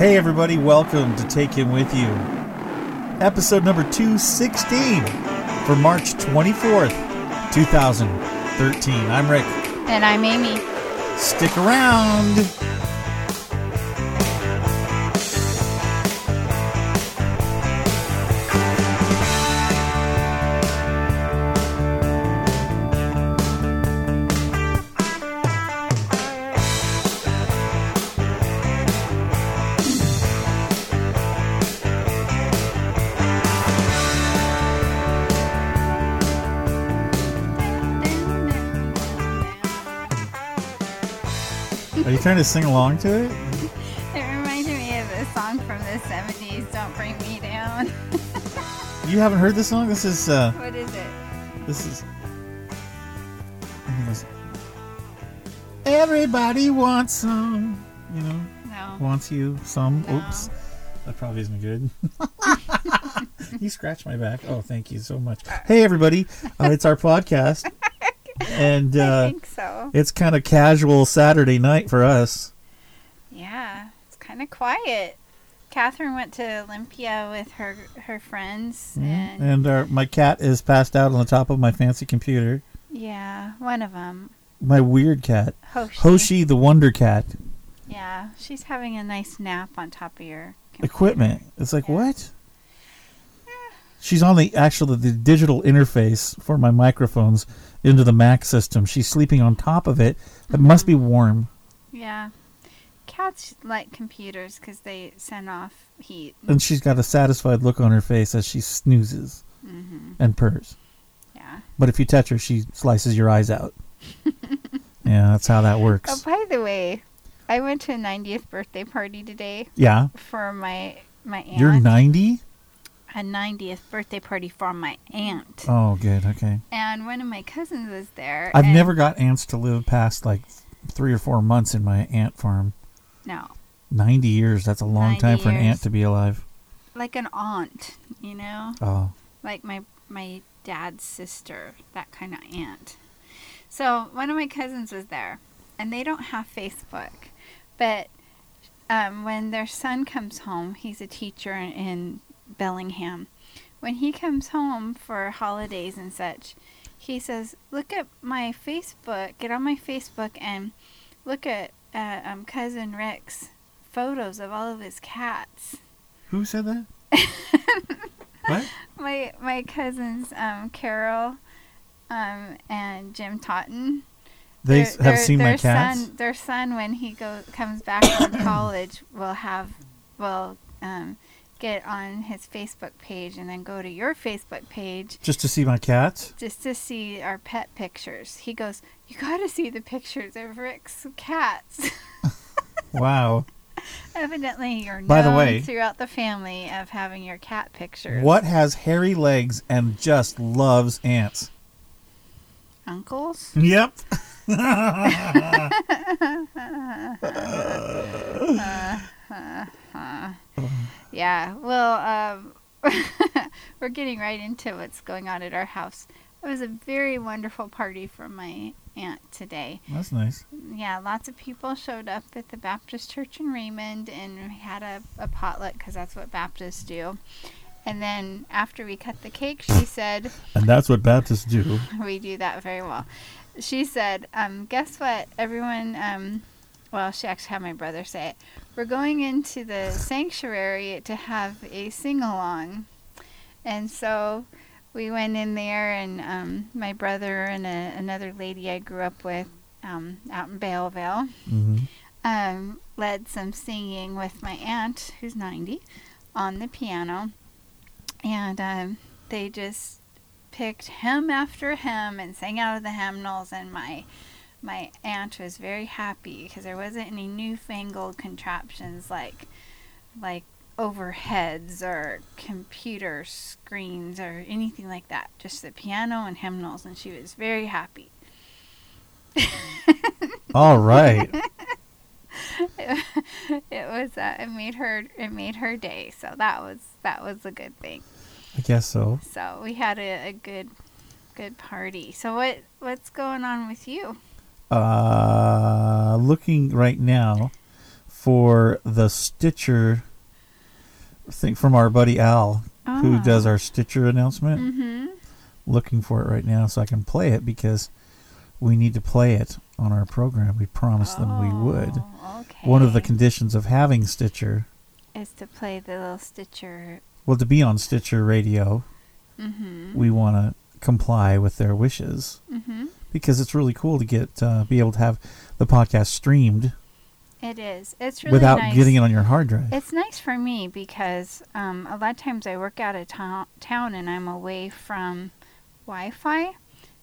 Hey, everybody, welcome to Take Him With You. Episode number 216 for March 24th, 2013. I'm Rick. And I'm Amy. Stick around. Trying to sing along to it? It reminds me of a song from the 70s, Don't Bring Me Down. You haven't heard this song? This is, uh, what is it? this is. I think it's- Everybody wants some, you know. No. wants you some. No. Oops. That probably isn't good. you scratched my back. Oh, thank you so much. Hey, everybody. Uh, it's our podcast. And uh. It's kind of casual Saturday night for us. Yeah, it's kind of quiet. Catherine went to Olympia with her her friends, mm-hmm. and And our, my cat is passed out on the top of my fancy computer. yeah, one of them, My weird cat. Hoshi. Hoshi the Wonder Cat. Yeah, she's having a nice nap on top of your computer. Equipment. It's like, Yeah. what? She's on the actual the digital interface for my microphones into the Mac system. She's sleeping on top of it. It must be warm. Yeah, cats like computers because they send off heat. And she's got a satisfied look on her face as she snoozes hmm and purrs. Yeah. But if you touch her, she slices your eyes out. yeah, that's how that works. Oh, by the way, I went to a 90th birthday party today Yeah. for my my aunt. You're 90? A 90th birthday party for my aunt, Oh, good. Okay. and one of my cousins was there. I've never got ants to live past like three or four months in my ant farm. no 90 years. That's a long time for an ant to be alive. like an aunt, you know, Oh. like my my dad's sister, that kind of aunt. So one of my cousins was there, and they don't have Facebook, but um, when their son comes home, he's a teacher in Bellingham. When he comes home for holidays and such, he says, "Look at my Facebook. Get on my Facebook and look at uh, um, cousin Rick's photos of all of his cats." Who said that? what? My my cousins, um, Carol, um, and Jim Totten. They their- have their- seen my their cats? Son, their son, when he go comes back from college, will have will um, get on his Facebook page and then go to your Facebook page Just to see my cats? just to see our pet pictures. He goes, "You got to see the pictures of Rick's cats." Wow. Evidently, you're By the known way- throughout the family of having your cat pictures. What has hairy legs and just loves ants? uncles? Yep. Uh, uh, uh, Yeah, well, um, we're getting right into what's going on at our house. It was a very wonderful party for my aunt today. That's nice. Yeah, lots of people showed up at the Baptist Church in Raymond and we had a, a potluck because that's what Baptists do. And then after we cut the cake, she said, And that's what Baptists do. we do that very well. She said, um, guess what? Everyone, um, well, she actually had my brother say it. We're going into the sanctuary to have a sing along. And so we went in there, and um, my brother and a, another lady I grew up with um, out in Baleville hmm um, led some singing with my aunt, who's 90, on the piano. And um, they just picked hymn after hymn and sang out of the hymnals. And my my aunt was very happy because there wasn't any newfangled contraptions like like overheads or computer screens or anything like that. Just the piano and hymnals, and she was very happy. All right. it was uh, it made her it made her day so that was that was a good thing I guess so. so we had a, a good good party so what what's going on with you Uh, looking right now for the Stitcher thing from our buddy Al, who Ah. does our Stitcher announcement. Mm-hmm. Looking for it right now so I can play it because we need to play it on our program. We promised them we would. Oh, Okay. One of the conditions of having Stitcher, is to play the little Stitcher. well, to be on Stitcher Radio, Mm-hmm. we want to comply with their wishes Mm-hmm. Because it's really cool to get uh, be able to have the podcast streamed It is. It's really without nice. getting it on your hard drive. It's nice for me because um, a lot of times I work out of town, town and I'm away from Wi-Fi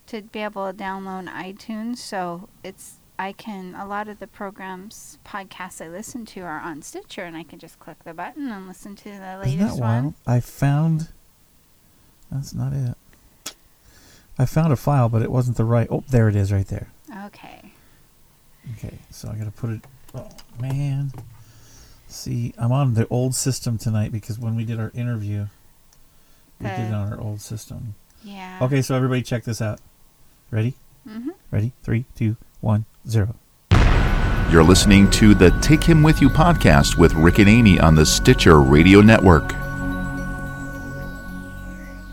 to be able to download iTunes. So it's I can a lot of the programs podcasts I listen to are on Stitcher, and I can just click the button and listen to the Isn't that latest wild? one. I found. That's not it. I found a file, but it wasn't the right. Oh, there it is, right there. Okay. Okay, so I gotta put it. Oh man, see, I'm on the old system tonight because when we did our interview, we did it on our old system. Yeah. Okay, so everybody check this out. Ready? Mm-hmm. Ready? Three, two, one, zero. You're listening to the Take Him With You podcast with Rick and Amy on the Stitcher Radio Network.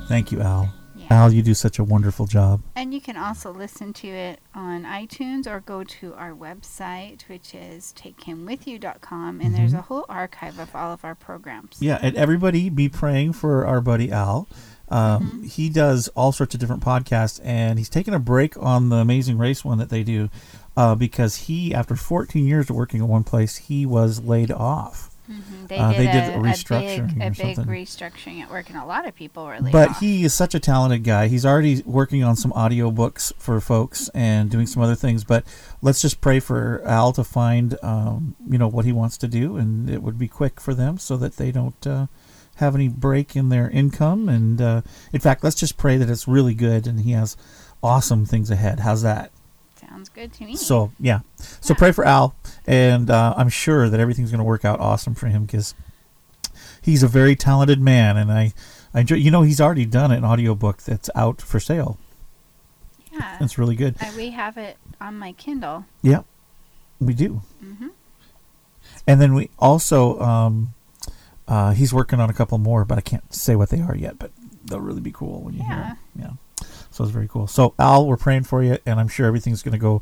Thank you, Al. Al, you do such a wonderful job. And you can also listen to it on iTunes or go to our website, which is takehimwithyou.com, and there's Mhm. a whole archive of all of our programs. Yeah, and everybody be praying for our buddy Al. Um, He does all sorts of different podcasts, and he's taking a break on the Amazing Race one that they do uh, because he, after 14 years of working at one place, he was laid off. Mhm. They, Uh, did they a, did a a restructuring big, a big restructuring at work, and a lot of people were laid but off. he is such a talented guy. He's already working on some audiobooks for folks and doing some other things. But let's just pray for Al to find, um, you know, what he wants to do, and it would be quick for them so that they don't uh, have any break in their income. And uh, in fact, let's just pray that it's really good and he has awesome things ahead. How's that? Sounds good to me. So yeah, so pray for Al, and uh, I'm sure that everything's going to work out awesome for him because he's a very talented man, and I, I enjoy. You know, he's already done an audiobook that's out for sale. yeah, It's really good. Uh, we have it on my Kindle. Yeah, we do. hmm And then we also, um, uh, he's working on a couple more, but I can't say what they are yet. But they'll really be cool when you hear them. Yeah. So it's very cool. So Al, we're praying for you, and I'm sure everything's going to go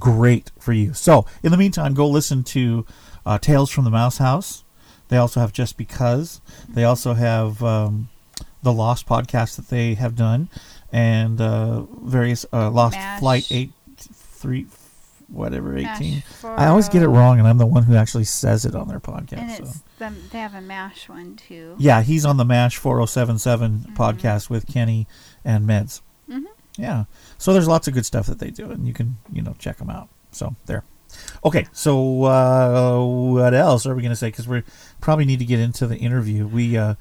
great for you. So in the meantime, go listen to uh, Tales from the Mouse House. They also have Just Because. They also have um, the Lost podcast that they have done, and uh, various uh, Lost Mash. Flight eight three whatever eighteen. I always get it wrong, and I'm the one who actually says it on their podcast. And so. it's the, they have a Mash one too. Yeah, he's on the MASH 4077 Mhm. podcast with Kenny and Meds. Yeah. So there's lots of good stuff that they do, and you can, you know, check them out. So there. Okay, so uh, what else are we going to say? Because we probably need to get into the interview. We, uh,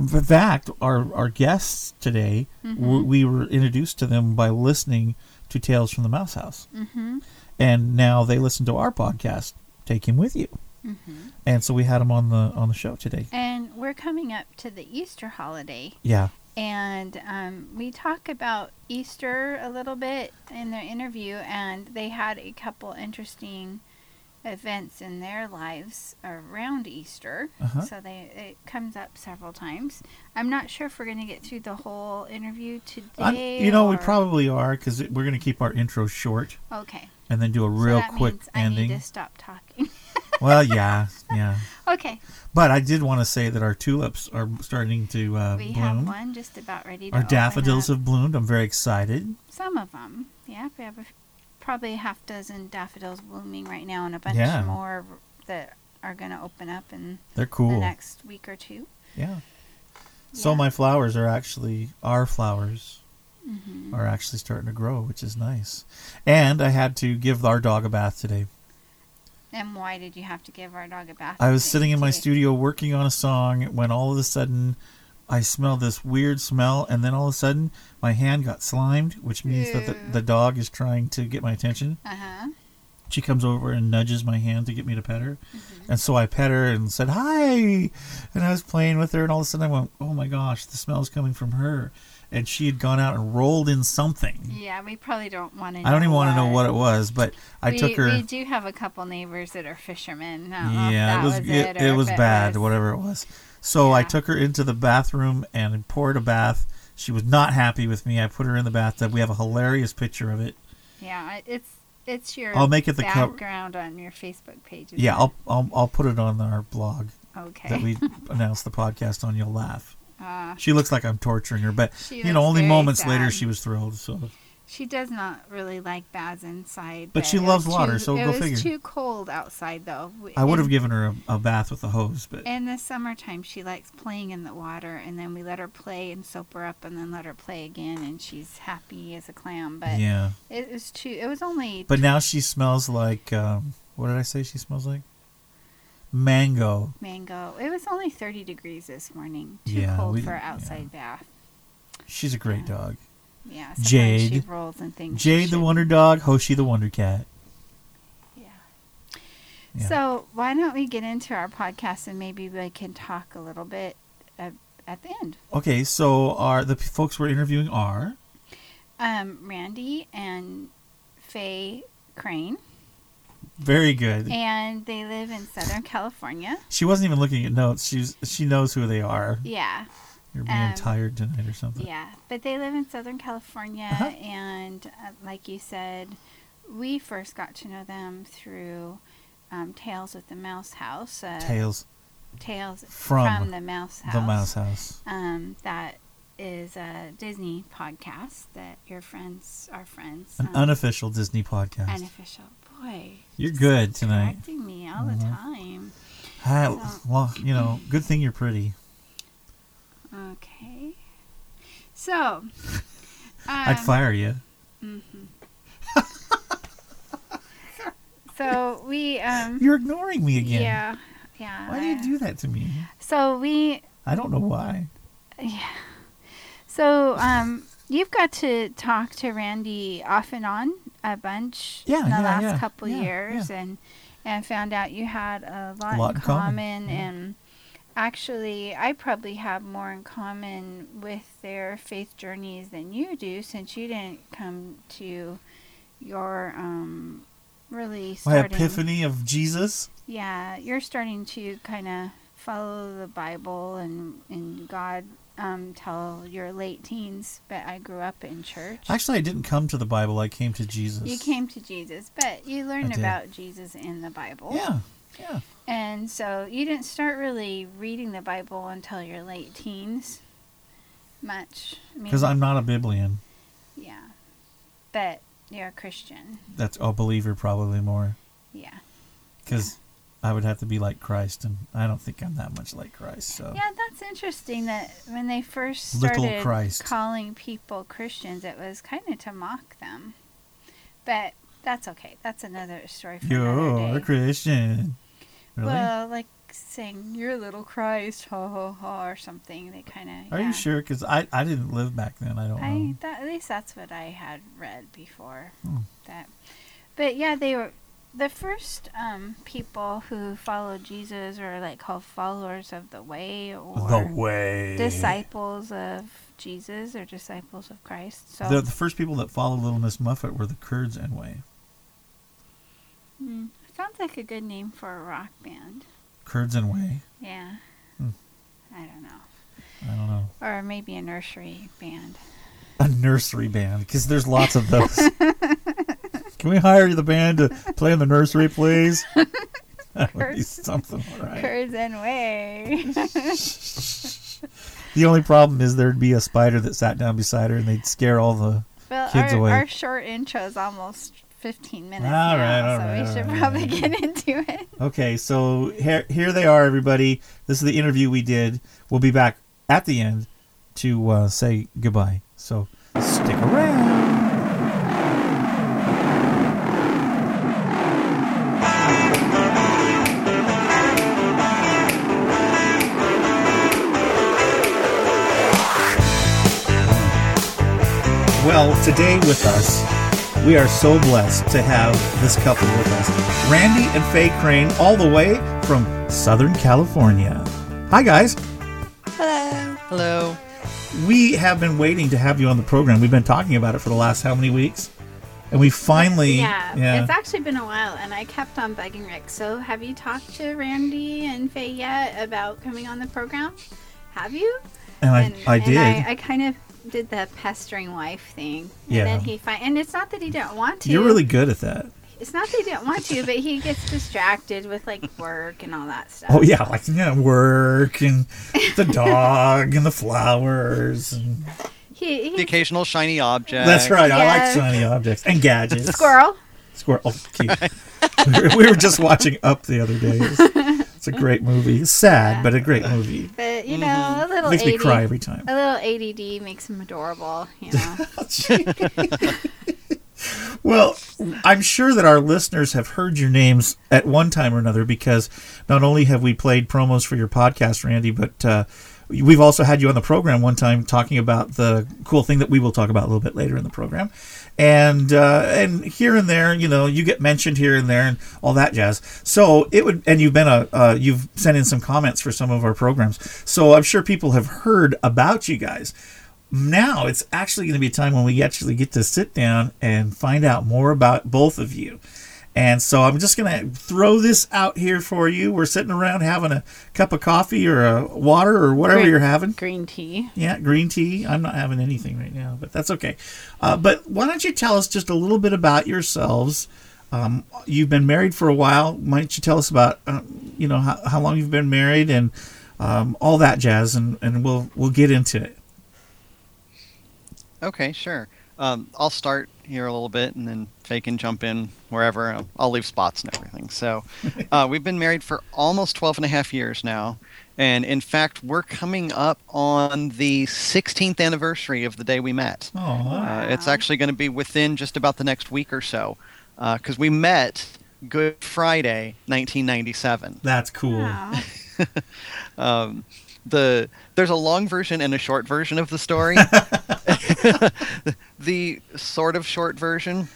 in fact, our, our guests today, w- Mhm. we were introduced to them by listening to Tales from the Mouse House. Mm-hmm. And now they listen to our podcast, Take Him With You. Mm-hmm. And so we had them on the on the show today. And we're coming up to the Easter holiday, Yeah. And um, we talk about Easter a little bit in their interview, and they had a couple interesting events in their lives around Easter. Uh-huh. So they it comes up several times. I'm not sure if we're going to get through the whole interview I'm- today. you know, we probably are because we're going to keep our intro short okay. and then do a So real that quick means ending. I need to stop talking. well, yeah, yeah. okay, But I did want to say that our tulips are starting to uh, we bloom. have one just about ready to. Our daffodils have bloomed. I'm very excited. Some of them, yeah. We have a, probably a half dozen daffodils blooming right now, and a bunch Yeah. more that are going to open up in They're the cool. next week or two. Yeah. So Yeah. my flowers are actually our flowers hmm are actually starting to grow, which is nice. And I had to give our dog a bath today. And why did you have to give our dog a bath? I was sitting in my studio working on a song when all of a sudden I smelled this weird smell, and then all of a sudden my hand got slimed, which means that the, the dog is trying to get my attention. Uh-huh. She comes over and nudges my hand to get me to pet her. Mm-hmm. And so I pet her and said, Hi! And I was playing with her, and all of a sudden I went, Oh my gosh, the smell's coming from her. And she had gone out and rolled in something. Yeah, we probably don't want to. I don't even want to know what it was, but I we, took her. We do have a couple neighbors that are fishermen. I don't know if yeah, it was was it, it, it was if bad, was- whatever it was. So I took her into the bathroom and poured a bath. She was not happy with me. I put her in the bathtub. We have a hilarious picture of it. Yeah, it's it's your. I'll make it the background on your Facebook page. Yeah, it? I'll, I'll I'll put it on our blog Okay. that we announced the podcast on. You'll laugh. Uh, She looks like I'm torturing her, but you know, only moments later she was thrilled. So she does not really like baths inside. But she loves was water, too- so it go was figure. too cold outside though. I would have given her a, a bath with a hose, but In the summertime, she likes playing in the water, and then we let her play and soap her up, and then let her play again, and she's happy as a clam. But yeah. it was too. It was only. But now she smells like um, what did I say? She smells like mango. mango. It was only 30 degrees this morning. Too Yeah, cold we- for an yeah. outside bath. She's a great Yeah. dog. Yeah. Jade. She rolls and things. Jade the. Wonder Dog, Hoshi the Wonder Cat. Yeah. So why don't we get into our podcast and maybe we can talk a little bit at, at the end. Okay, so our the folks we're interviewing are Um, Randy and Faye Crane, very good. and they live in Southern California. She wasn't even looking at notes. She's she knows who they are. Yeah. You're being Um, tired tonight or something. Yeah, but they live in Southern California, Uh-huh. and uh, like you said, we first got to know them through um, Tales of the Mouse House. Uh, Tales Tales from the Mouse House. the Mouse House. Um, that is a Disney podcast that your friends, our friends, An um, unofficial Disney podcast. unofficial. Boy, You're good tonight. Correcting me all the Mhm. time. Ah, well, you know, good thing you're pretty. Okay. So, um, I'd fire you. mhm. so we um You're ignoring me again. yeah yeah Why do you do that to me? so we I don't know why. yeah so um you've got to talk to Randy off and on a bunch Yeah, in the yeah, last yeah, couple years and and found out you had a lot, lot in in common, common, and actually I probably have more in common with their faith journeys than you do since you didn't come to your um really My epiphany of Jesus. yeah, you're starting to kind of follow the Bible and and God um, till your late teens. But I grew up in church. Actually, I didn't come to the Bible. I came to Jesus. you came to Jesus, but you learned about Jesus in the Bible. Yeah, yeah. And so you didn't start really reading the Bible until your late teens. Much. I mean, Because I'm not a Biblian. Yeah. But you're a Christian. That's a believer, probably more. Yeah. Because I would have to be like Christ, and I don't think I'm that much like Christ. So Yeah, that's interesting that when they first Little started Christ. calling people Christians, it was kind of to mock them. But that's okay. That's another story for you're another a. Christian. Really? Well, like saying "You're a little Christ," ho ho ho, or something. They kind of. Are you sure? Because I, I didn't live back then. I don't I know. that, at least that's what I had read before. Hmm. That, but yeah, they were the first um, people who followed Jesus, or like called followers of the way, or The way. disciples of Jesus or disciples of Christ. So The, the first people that followed Little Miss Muffet were the Kurds anyway. mm, sounds like a good name for a rock band. Kurds anyway. Yeah. Hmm. I don't know. I don't know. Or maybe a nursery band. A nursery band, because there's lots of those. Can we hire the band to play in the nursery, please? that would be something, right. Kurds and Way. The only problem is there'd be a spider that sat down beside her, and they'd scare all the. well, Kids our, away. our short intro is almost 15 minutes All now, right, all so right, we should right, probably right. get into it. Okay, so here, here they are, everybody. This is the interview we did. We'll be back at the end to uh, say goodbye. So stick around. Well, today with us, we are so blessed to have this couple with us. Randy and Faye Crane, all the way from Southern California. Hi, guys. Hello. Hello. we have been waiting to have you on the program. We've been talking about it for the last how many weeks? And we finally, Yeah, yeah. it's actually been a while, and I kept on bugging Rick. So, have you talked to Randy and Faye yet about coming on the program? Have you? and I, and, I and did. I, I kind of did the pestering wife thing. And Yeah. then he fi- and it's not that he didn't want to. You're really good at that. It's not that he didn't want to, but he gets distracted with like work and all that stuff. Oh yeah, like yeah, work and the dog and the flowers. And, He, The occasional shiny object. that's right. I like shiny objects and gadgets. squirrel. Squirrel. Oh, cute. we were just watching Up the other day. It's, a great movie. It's sad, but a great movie. But you know, a little Makes me cry every time. A little ADD makes him adorable. You know. Well, I'm sure that our listeners have heard your names at one time or another because not only have we played promos for your podcast, Randy, but uh, we've also had you on the program one time talking about the cool thing that we will talk about a little bit later in the program. And uh, and here and there, you know, you get mentioned here and there and all that jazz. So it would, and you've been a, uh, you've sent in some comments for some of our programs. So I'm sure people have heard about you guys now it's actually going to be a time when we actually get to sit down and find out more about both of you. And so I'm just going to throw this out here for you. We're sitting around having a cup of coffee or a water or whatever Green- you're having. Green tea. Yeah, green tea. I'm not having anything right now, but that's okay. Uh, but why don't you tell us just a little bit about yourselves? Um, you've been married for a while. Why don't you tell us about, uh, you know, how, how long you've been married and um, all that jazz, and, and we'll we'll get into it. Okay, sure. Um, I'll start here a little bit, and then Faye can jump in wherever. I'll, I'll leave spots and everything. So, uh, we've been married for almost 12 and a half years now. And in fact, we're coming up on the 16th anniversary of the day we met. Oh, Uh, it's actually going to be within just about the next week or so, because we met Good Friday, 1997. that's cool. Wow. Um, the there's a long version and a short version of the story. the sort of short version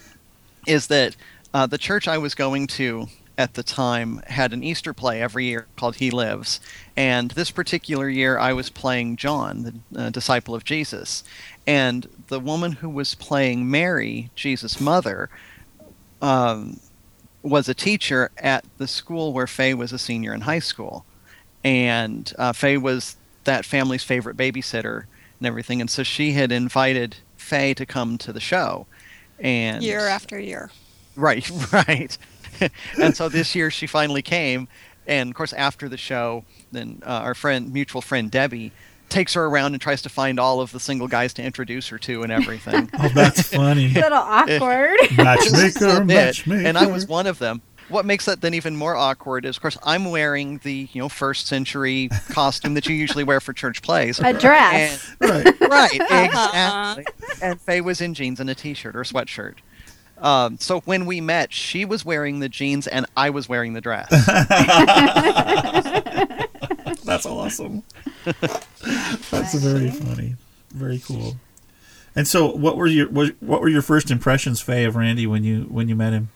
is that uh, the church I was going to at the time had an Easter play every year called He Lives, and this particular year I was playing John, the uh, disciple of Jesus, and the woman who was playing Mary, Jesus' mother, um, was a teacher at the school where Faye was a senior in high school and uh, Faye was that family's favorite babysitter and everything, and so she had invited Faye to come to the show, and year after year. right, right, and so this year she finally came, and of course after the show, then uh, our friend, mutual friend Debbie, takes her around and tries to find all of the single guys to introduce her to and everything. Oh, that's funny. A little awkward. Matchmaker, matchmaker. And I was one of them. What makes that then even more awkward is, of course, I'm wearing the you know first century costume that you usually wear for church plays. A dress. right. And- right, exactly. and Faye was in jeans and a t-shirt or sweatshirt. Um, so when we met, she was wearing the jeans and I was wearing the dress. That's awesome. That's very funny. Very cool. And so, what were your what, what were your first impressions, Faye, of Randy when you when you met him?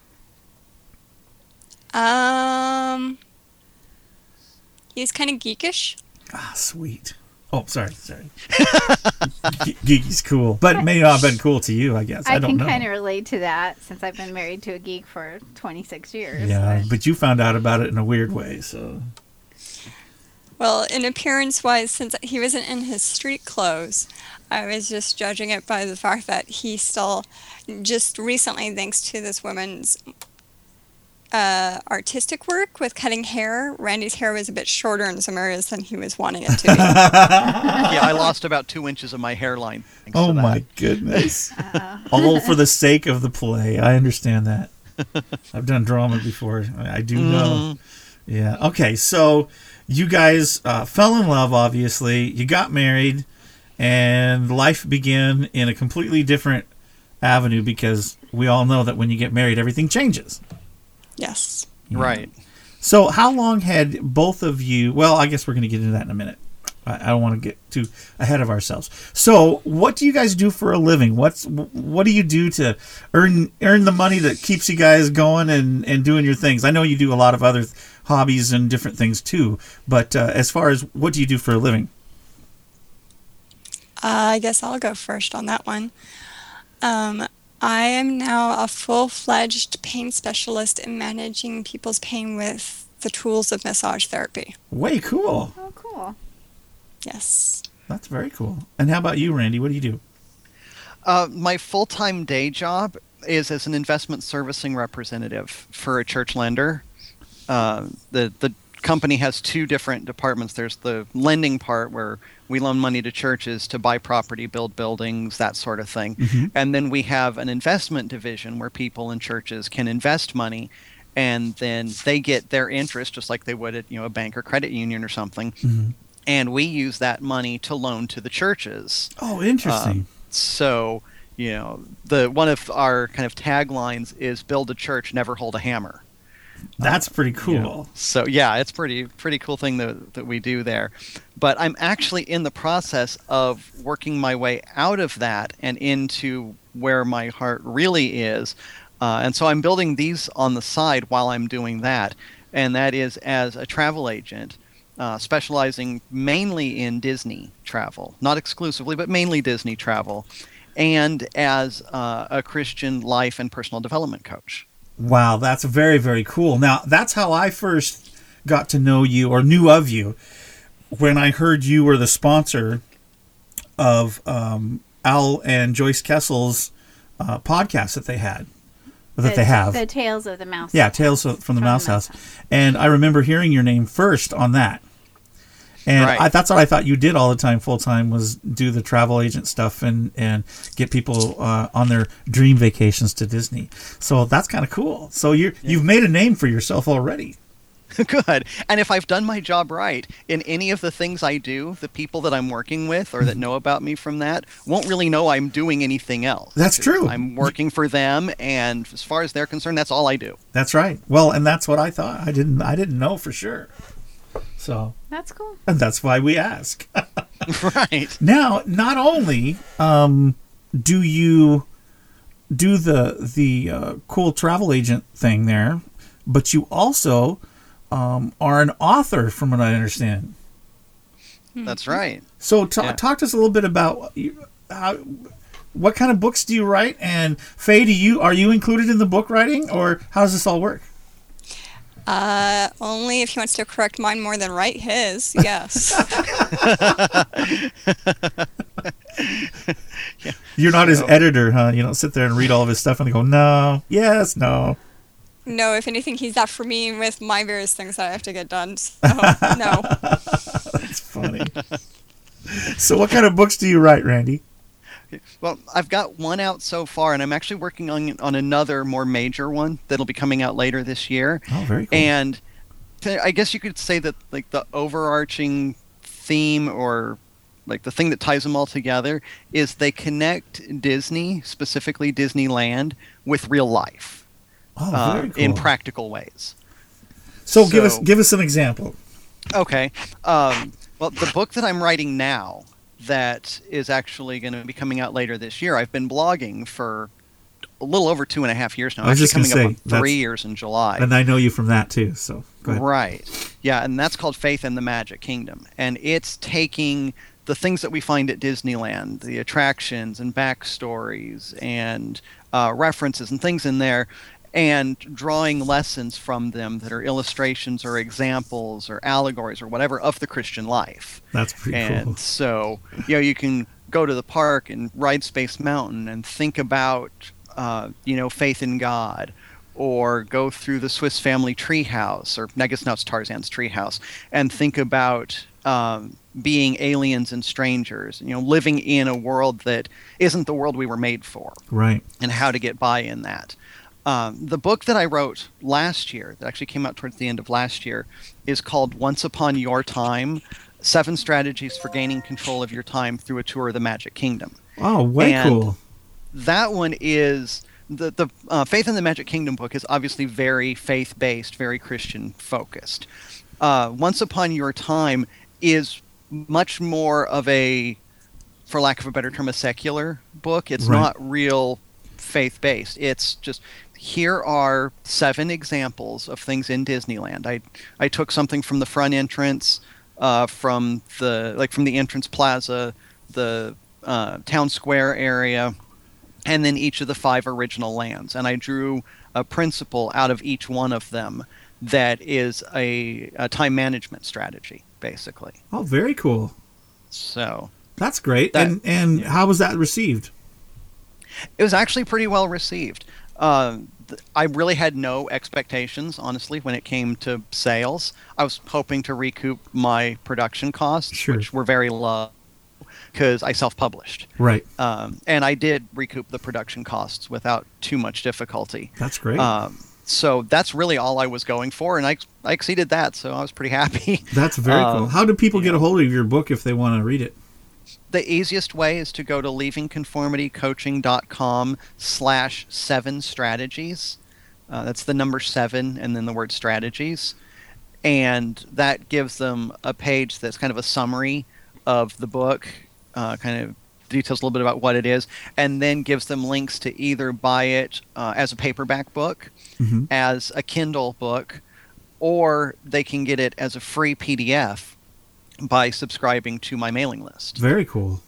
Um, he's kind of geekish. Ah, sweet. Oh, sorry, sorry. Ge- Geeky's cool, but it may not have been cool to you. I guess I, I, don't can kind of relate to that since I've been married to a geek for 26 years. yeah, but- but you found out about it in a weird way. So Well, in appearance wise, since he wasn't in his street clothes, I was just judging it by the fact that he still, just recently, thanks to this woman's uh, artistic work with cutting hair, Randy's hair was a bit shorter in some areas than he was wanting it to be. yeah, I lost about two inches of my hairline. Oh my goodness. All for the sake of the play. I understand that. I've done drama before. I I do know. Yeah. Okay. So you guys uh, fell in love, obviously. You got married, and life began in a completely different avenue because we all know that when you get married, everything changes. Yes. you know? Right. So, how long had both of you? Well, I guess we're going to get into that in a minute. I, I don't want to get too ahead of ourselves. So, what do you guys do for a living? What's what do you do to earn earn the money that keeps you guys going and and doing your things? I know you do a lot of other hobbies and different things too, but uh, as far as what do you do for a living? I guess I'll go first on that one. Um, I am now a full fledged pain specialist in managing people's pain with the tools of massage therapy. Way cool. Oh, cool. Yes. That's very cool. And how about you, Randy? What do you do? Uh, my full time day job is as an investment servicing representative for a church lender. Uh, the the company has two different departments. There's the lending part where we loan money to churches to buy property, build buildings, that sort of thing. Mhm. And then we have an investment division where people in churches can invest money and then they get their interest just like they would at you know a bank or credit union or something. Mhm. And we use that money to loan to the churches. Oh, interesting. Um, so, you know, the one of our kind of taglines is "Build a church, never hold a hammer." That's pretty cool. you know. So yeah, it's pretty pretty cool thing that that we do there. But I'm actually in the process of working my way out of that and into where my heart really is. Uh, and so I'm building these on the side while I'm doing that, and that is as a travel agent, uh, specializing mainly in Disney travel, not exclusively, but mainly Disney travel, and as uh, a Christian life and personal development coach. Wow, that's very, very cool. Now, that's how I first got to know you or knew of you when I heard you were the sponsor of um, Al and Joyce Kessel's uh, podcast that they had, that the, they have. The Tales of the Mouse. yeah, Tales from the From the Mouse Mouse House. And I remember hearing your name first on that. And Right. I, that's what I thought you did all the time, full time, was do the travel agent stuff and and get people uh, on their dream vacations to Disney. So that's kind of cool. So you are you've made a name for yourself already. Good. And if I've done my job right in any of the things I do, the people that I'm working with or that know about me from that won't really know I'm doing anything else. That's true. I'm working for them, and as far as they're concerned, that's all I do. That's right. Well, and that's what I thought. I didn't I didn't know for sure. So That's cool. and that's why we ask. right. Now, not only um, do you do the the uh, cool travel agent thing there, but you also um, are an author, from what I understand. That's right. So, ta- Yeah. talk to us a little bit about you- how, what kind of books do you write, and Faye, do you are you included in the book writing, or how does this all work? Uh, only if he wants to correct mine more than write his. Yes. You're not his editor, huh? You don't sit there and read all of his stuff and go, no, yes, no. no, if anything, he's that for me with my various things that I have to get done. So, no. That's funny. so, what kind of books do you write, Randy? Well, I've got one out so far, and I'm actually working on on another more major one that'll be coming out later this year. Oh, very cool. And to, I guess you could say that like the overarching theme or like the thing that ties them all together is they connect Disney, specifically Disneyland, with real life oh, uh, cool. in practical ways. so, give us give us an example. Okay. Um, well, the book that I'm writing now that is actually going to be coming out later this year. I've been blogging for a little over two and a half years now. I was Actually just coming up say, on three years in July. And I know you from that too. So, go ahead. Right. Yeah, and that's called Faith in the Magic Kingdom. And it's taking the things that we find at Disneyland, the attractions and backstories and uh, references and things in there, and drawing lessons from them that are illustrations or examples or allegories or whatever of the Christian life. That's pretty and cool. And so, you know, you can go to the park and ride Space Mountain and think about, uh, you know, faith in God, or go through the Swiss Family Treehouse, or I guess now it's Tarzan's Treehouse, and think about um, being aliens and strangers, you know, living in a world that isn't the world we were made for Right. and how to get by in that. Um, the book that I wrote last year, that actually came out towards the end of last year, is called Once Upon Your Time Seven Strategies for Gaining Control of Your Time Through a Tour of the Magic Kingdom. Oh, way And- cool. That one is the, the uh, Faith in the Magic Kingdom book is obviously very faith based, very Christian focused. Uh, Once Upon Your Time is much more of a, for lack of a better term, a secular book. It's Right. not real faith based. It's just here are seven examples of things in Disneyland. I I took something from the front entrance, uh, from the like from the entrance plaza, the uh, town square area, and then each of the five original lands. And I drew a principle out of each one of them that is a, a time management strategy, basically. Oh, very cool. So That's great. That- and and yeah. how was that received? it was actually pretty well received. Um, th- I really had no expectations, honestly, when it came to sales. I was hoping to recoup my production costs, Sure. which were very low because I self-published, Right. um, and I did recoup the production costs without too much difficulty. That's great. Um, so that's really all I was going for, and I, I exceeded that, so I was pretty happy. That's very um, cool. How do people get a hold of your book if they want to read it? The easiest way is to go to leavingconformitycoaching.com slash seven strategies uh, that's the number seven and then the word strategies and that gives them a page that's kind of a summary of the book uh, kind of details a little bit about what it is and then gives them links to either buy it uh, as a paperback book Mhm. as a kindle book or they can get it as a free pdf by subscribing to my mailing list Very cool.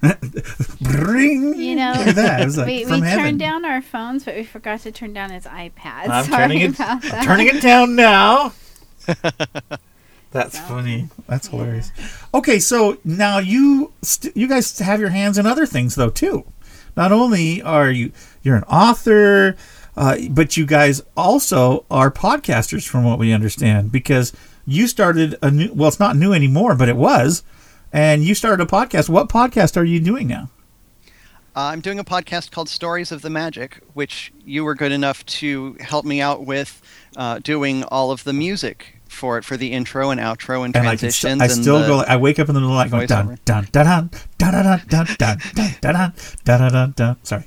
Ring. You know, that. Like we, from we turned down our phones, but we forgot to turn down his iPad. I'm Sorry turning it. about that. I'm turning it down now. That's So- funny. That's hilarious. Okay, so now you st- you guys have your hands in other things though too. Not only are you you're an author, uh, but you guys also are podcasters, from what we understand, because you started a new. Well, it's not new anymore, but it was, and you started a podcast. What podcast are you doing now? Uh, I'm doing a podcast called Stories of the Magic, which you were good enough to help me out with uh, doing all of the music for it for the intro and outro and And I, transitions. st- I still go. I wake up in the middle of the night going voiceover. dun dun dun dun dun dun dun dun dun dun dun dun dun dun. Sorry,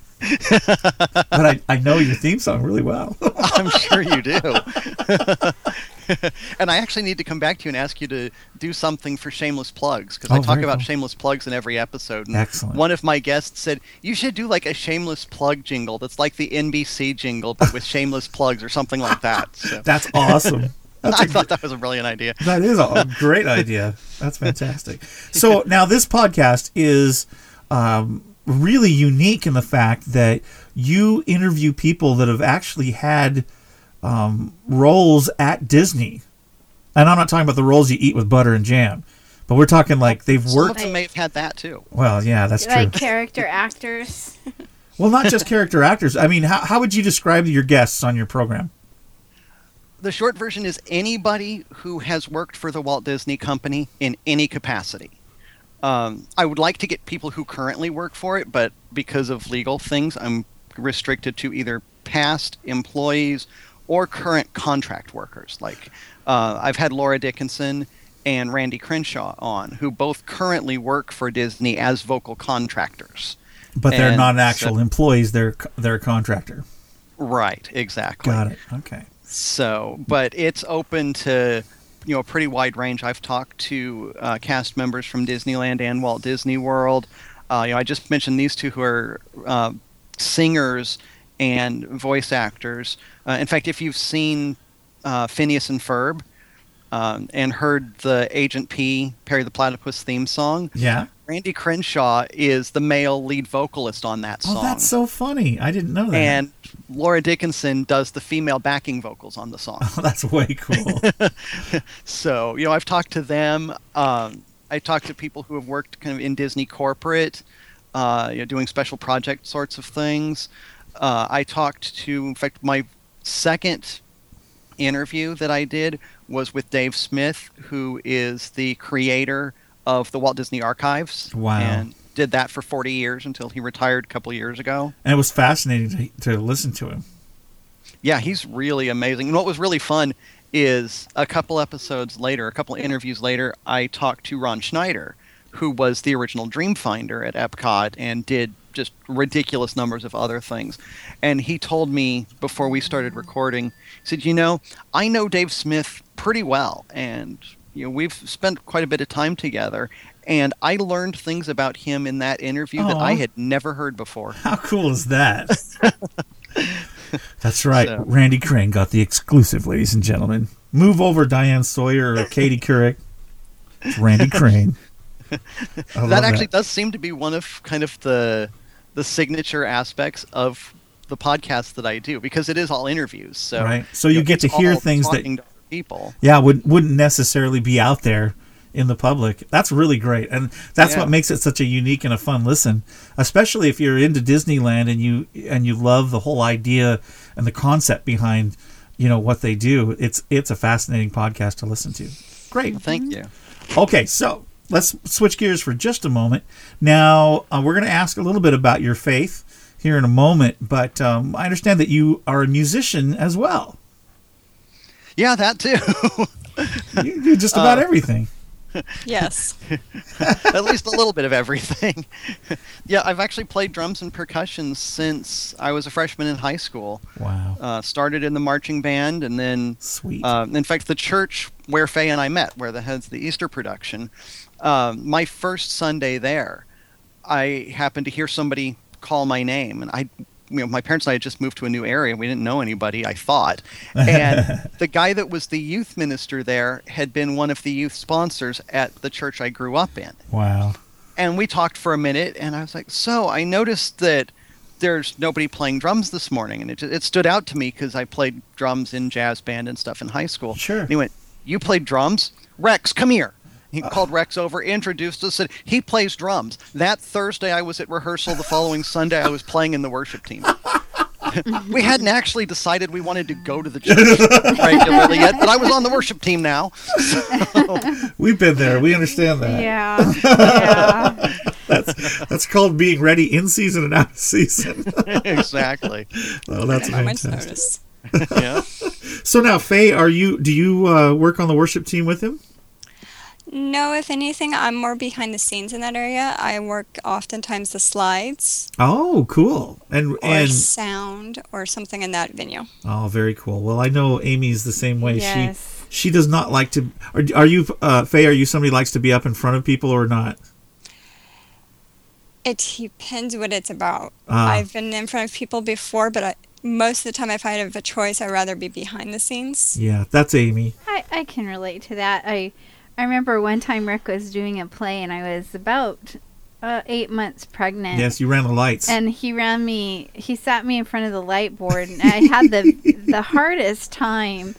but I, I know your theme song really well. I'm sure you do. and I actually need to come back to you and ask you to do something for shameless plugs because Oh, I talk about cool. shameless plugs in every episode. And Excellent. One of my guests said you should do like a shameless plug jingle that's like the NBC jingle but with shameless plugs or something like that. So That's awesome. That's I thought that was a brilliant idea. That is a great idea. That's fantastic. So now this podcast is um, really unique in the fact that you interview people that have actually had um, roles at Disney, and I'm not talking about the rolls you eat with butter and jam, but we're talking like they've worked. them may have had that too. Well, yeah, that's true. like character actors. Well, not just character actors. I mean, how, how would you describe your guests on your program? The short version is anybody who has worked for the Walt Disney Company in any capacity. Um, I would like to get people who currently work for it, but because of legal things, I'm restricted to either past employees or current contract workers. Like uh, I've had Laura Dickinson and Randy Crenshaw on, who both currently work for Disney as vocal contractors. But they're And not so- actual employees; they're they're a contractor. Right, exactly. Got it. Okay. So, but it's open to you know a pretty wide range. I've talked to uh, cast members from Disneyland and Walt Disney World. Uh, you know, I just mentioned these two who are uh, singers and voice actors. Uh, in fact, if you've seen uh, Phineas and Ferb um, and heard the Agent P Perry the Platypus theme song, Yeah. Randy Crenshaw is the male lead vocalist on that song. Oh, that's so funny. I didn't know that. and Laura Dickinson does the female backing vocals on the song. Oh, that's way cool. So, you know, I've talked to them. Um, I talked to people who have worked kind of in Disney corporate, uh, you know, doing special project sorts of things. Uh, I talked to, in fact, my second interview that I did was with Dave Smith, who is the creator of the Walt Disney Archives. Wow. And did that for 40 years until he retired a couple of years ago. and it was fascinating to, to listen to him. Yeah, he's really amazing. And what was really fun is a couple episodes later, a couple interviews later, I talked to Ron Schneider, who was the original Dreamfinder at Epcot and did just ridiculous numbers of other things. And he told me before we started recording, he said, "You know, I know Dave Smith pretty well, and you know we've spent quite a bit of time together." And I learned things about him in that interview that I had never heard before. How cool is that? That's right. So- Randy Crane got the exclusive, ladies and gentlemen. Move over, Diane Sawyer or Katie Couric. It's Randy Crane. that actually that. does seem to be one of kind of the the signature aspects of the podcast that I do because it is all interviews. So Right. So you get it's to hear things that- people. yeah would wouldn't necessarily be out there in the public that's really great and that's Yeah. what makes it such a unique and a fun listen especially if you're into disneyland and you and you love the whole idea and the concept behind you know what they do it's it's a fascinating podcast to listen to great Thank you. Okay, so let's switch gears for just a moment. Now, uh, we're going to ask a little bit about your faith here in a moment, but um, I understand that you are a musician as well. Yeah, that too. You do just about everything. Yes. At least a little bit of everything. yeah, I've actually played drums and percussion since I was a freshman in high school. Wow. Uh, started in the marching band, and then Sweet. Uh, in fact, the church where Faye and I met, where the heads the Easter production, um, my first Sunday there, I happened to hear somebody call my name, and I, you know, my parents and I had just moved to a new area. We didn't know anybody. I thought, and the guy that was the youth minister there had been one of the youth sponsors at the church I grew up in wow. and we talked for a minute and i was like so i noticed that there's nobody playing drums this morning and it, it stood out to me because i played drums in jazz band and stuff in high school Sure. and he went you played drums rex come here he called rex over introduced us said he plays drums that thursday i was at rehearsal the following sunday i was playing in the worship team we hadn't actually decided we wanted to go to the church regularly yet but i was on the worship team now We've been there. We understand that. Yeah. yeah. That's called being ready in season and out of season. exactly oh, that's At a moment's fantastic. yeah So now, Faye, are you? Do you uh, work on the worship team with him? No, if anything, I'm more behind the scenes in that area. I work oftentimes the slides Oh, cool. And or and sound or something in that venue. Oh, very cool. Well, I know Amy's the same way. Yes. She she does not like to. Are, are you, uh, Faye? Are you somebody who likes to be up in front of people or not? It depends what it's about. Ah. I've been in front of people before, but I, most of the time, if I have a choice, I'd rather be behind the scenes. Yeah, that's Amy. I, I can relate to that. I I remember one time Rick was doing a play and I was about uh, eight months pregnant. Yes, you ran the lights. And he ran me. He sat me in front of the light board, and I had the the hardest time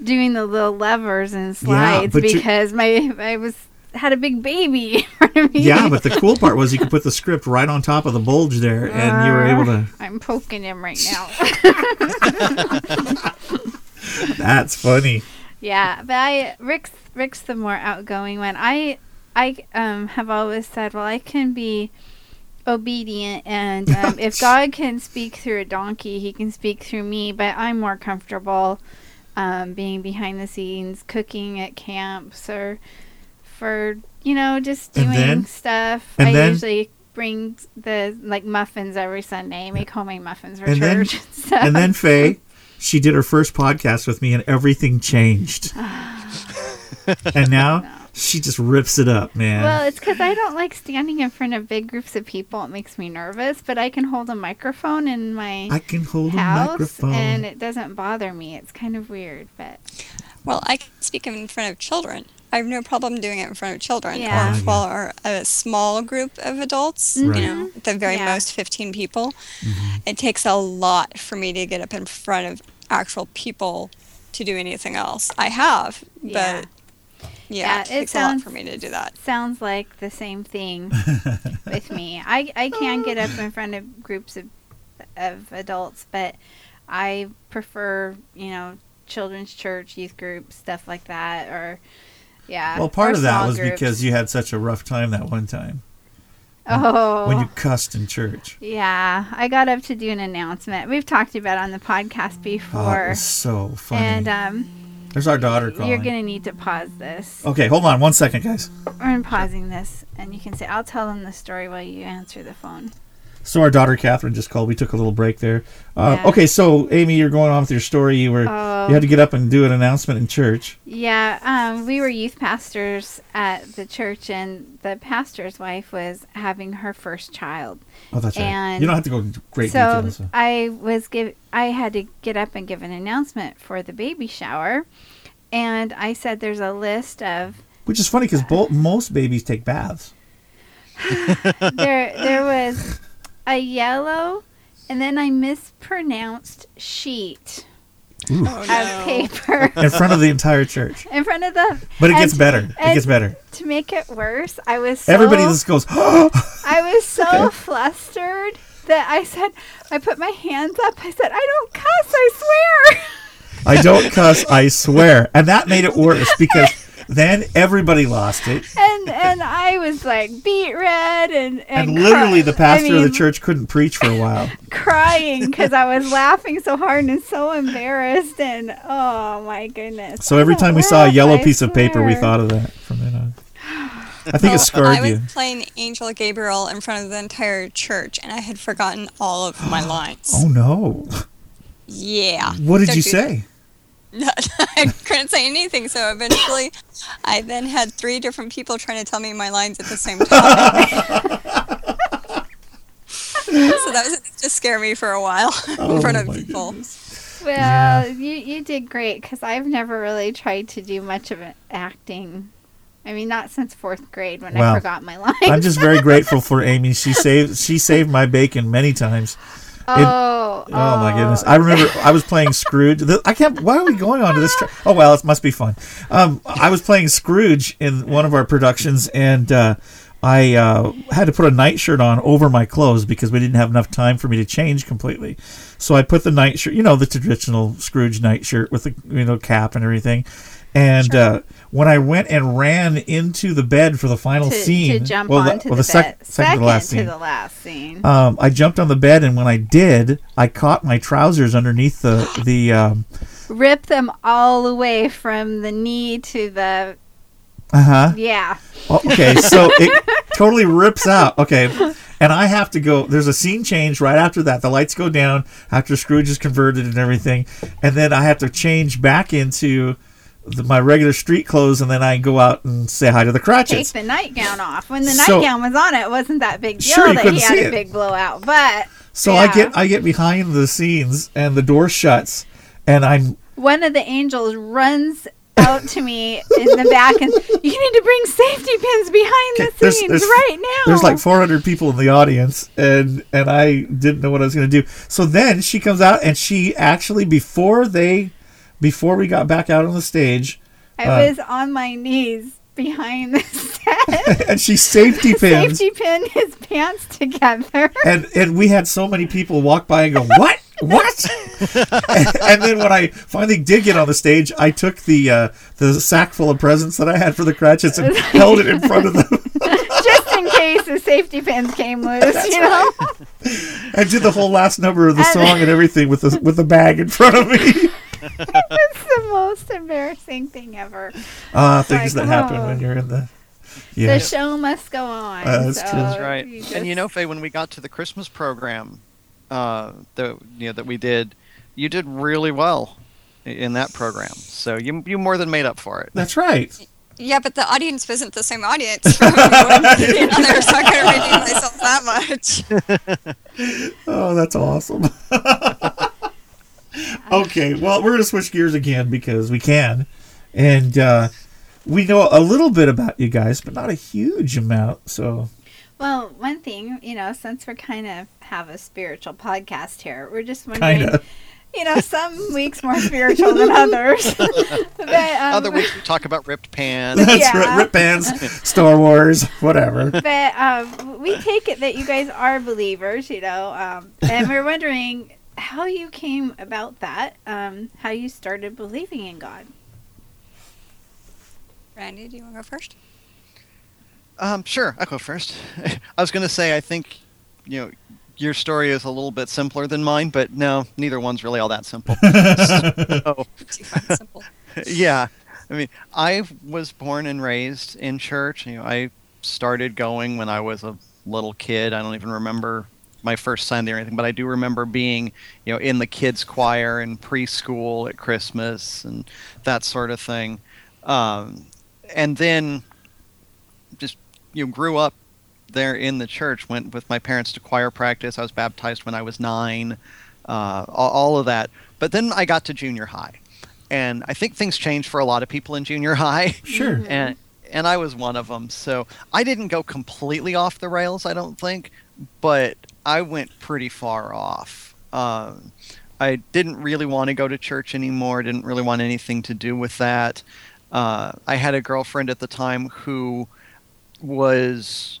doing the little levers and slides you- because my I was had a big baby in front of me. yeah, but the cool part was you could put the script right on top of the bulge there, and you were able to. I'm poking him right now. That's funny. Yeah, but I Rick's Rick's the more outgoing one. I I um have always said, well, I can be obedient, and um, if God can speak through a donkey, He can speak through me. But I'm more comfortable um, being behind the scenes, cooking at camps, or for you know just doing then- stuff. I then- usually bring the like muffins every Sunday. Make homemade muffins for And then- church and stuff. And then Faye, she did her first podcast with me, and everything changed. and now she just rips it up, man. Well, it's because I don't like standing in front of big groups of people. It makes me nervous, but I can hold a microphone in my I can hold a microphone. and it doesn't bother me. It's kind of weird, but Well, I can speak in front of children. I have no problem doing it in front of children. Yeah. Or Oh, for a small group of adults, Right. you know, at the very Yeah. most 15 people. Mm-hmm. It takes a lot for me to get up in front of actual people to do anything else. I have, Yeah. but Yeah, yeah, it it takes a sounds- lot for me to do that. sounds like the same thing with me. I I can get up in front of groups of of adults, but I prefer you know children's church, youth groups, stuff like that, or yeah. well, part of that was groups. because you had such a rough time that one time oh when you cussed in church. Yeah, I got up to do an announcement. We've talked about it on the podcast Oh, before. was so funny. and um, There's our daughter calling. you're going to need to pause this. Okay, hold on one second, guys. I'm pausing this, and you can say, I'll tell them the story while you answer the phone. So our daughter Catherine just called. We took a little break there. Uh, Yeah. Okay, so Amy, you're going on with your story. You were Oh. you had to get up and do an announcement in church. Yeah, um, we were youth pastors at the church, and the pastor's wife was having her first child. Oh, that's right. And You don't have to go great so details. so- I was give I had to get up and give an announcement for the baby shower, and I said there's a list of Which is funny because bo- most babies take baths. there there was a yellow and then I mispronounced sheet Oh, of no. paper in front of the entire church. in front of the But it gets better. It gets better. To make it worse, I was so Everybody just goes, I was so flustered that I said I put my hands up. I said, I don't cuss, I swear. I don't cuss, I swear. And that made it worse because then everybody lost it. and and I was like beat red and and, And literally, cry- the pastor I of the church couldn't preach for a while. crying because I was laughing so hard and so embarrassed and oh my goodness. So every time we saw a yellow I piece of paper, we thought of that from then on. I think Well, it scarred you. I was you. playing Angel Gabriel in front of the entire church, and I had forgotten all of my lines. Oh no! Yeah. What did Don't you say? that. I couldn't say anything, so eventually, I then had three different people trying to tell me my lines at the same time. so that was just to scare me for a while in Oh, front of oh people. goodness. Well, you you did great because I've never really tried to do much of it acting. I mean, not since fourth grade when Well, I forgot my lines. I'm just very grateful for Amy. She saved she saved my bacon many times. Oh, Oh my goodness! I remember I was playing Scrooge. I can't. Why are we going on to this? Tra- oh well, it must be fun. Um, I was playing Scrooge in one of our productions, and uh, I uh, had to put a nightshirt on over my clothes because we didn't have enough time for me to change completely. So I put the nightshirt, you know, the traditional Scrooge nightshirt with the you know cap and everything. And uh, when I went and ran into the bed for the final to, scene, to jump well, the- well, the, sec- bed. second to the last scene, the last scene. um, I jumped on the bed, and when I did, I caught my trousers underneath the the. Um, Rip them all away from the knee to the uh huh. yeah. Okay, so it totally rips out. Okay, and I have to go. There's a scene change right after that. The lights go down after Scrooge is converted and everything, and then I have to change back into the, my regular street clothes, and then I go out and say hi to the Cratchits. Take the nightgown off. When the So- nightgown was on, it wasn't that big deal Sure, that he had a it. big blowout. But So I get I get behind the scenes, and the door shuts, and I'm one of the angels runs out to me in the back and you need to bring safety pins behind the There's- scenes there's- right now. There's like 400 people in the audience, and and I didn't know what I was going to do. So then she comes out, and she actually before they, before we got back out on the stage, I uh, was on my knees behind the set. and she safety pins, safety pinned his pants together. and and we had so many people walk by and go, "What? What?" and, then when I finally did get on the stage, I took the uh, the sack full of presents that I had for the Cratchits and held it in front of them, just in case the safety pins came loose, you know? I did the whole last number of the And- song and everything with the with the bag in front of me. It's the most embarrassing thing ever. Ah, things like, that happen oh. when you're in the. The show must go on. Uh, that's so true. That's right. you And you know, Faye, when we got to the Christmas program uh, that you know that we did, you did really well in that program. So you you more than made up for it. That's right. Yeah, but the audience wasn't the same audience from one to the other, so I couldn't redeem myself that much. Oh, that's awesome. okay, well, we're going to switch gears again because we can. And uh, we know a little bit about you guys, but not a huge amount. So, Well, one thing, you know, since we're kind of have a spiritual podcast here, we're just wondering, kind of. you know, some weeks more spiritual than others. but, um, Other weeks we talk about ripped pants. That's Yeah. right. Rip bands, Star Wars, whatever. but um, we take it that you guys are believers, you know, um, and we're wondering how you came about that, um, how you started believing in God. Randy, do you want to go first? Um, sure, I'll go first. I was going to say I think you know your story is a little bit simpler than mine, but no, neither one's really all that simple. so, simple. yeah, I mean, I was born and raised in church. You know, I started going when I was a little kid. I don't even remember my first Sunday or anything, but I do remember being, you know, in the kids' choir in preschool at Christmas and that sort of thing. Um, and then just you know, grew up there in the church. Went with my parents to choir practice. I was baptized when I was nine. Uh, all, all of that. But then I got to junior high, and I think things changed for a lot of people in junior high. Sure. And and I was one of them. So I didn't go completely off the rails, I don't think, but I went pretty far off. Um, I didn't really want to go to church anymore. Didn't really want anything to do with that. Uh, I had a girlfriend at the time who was.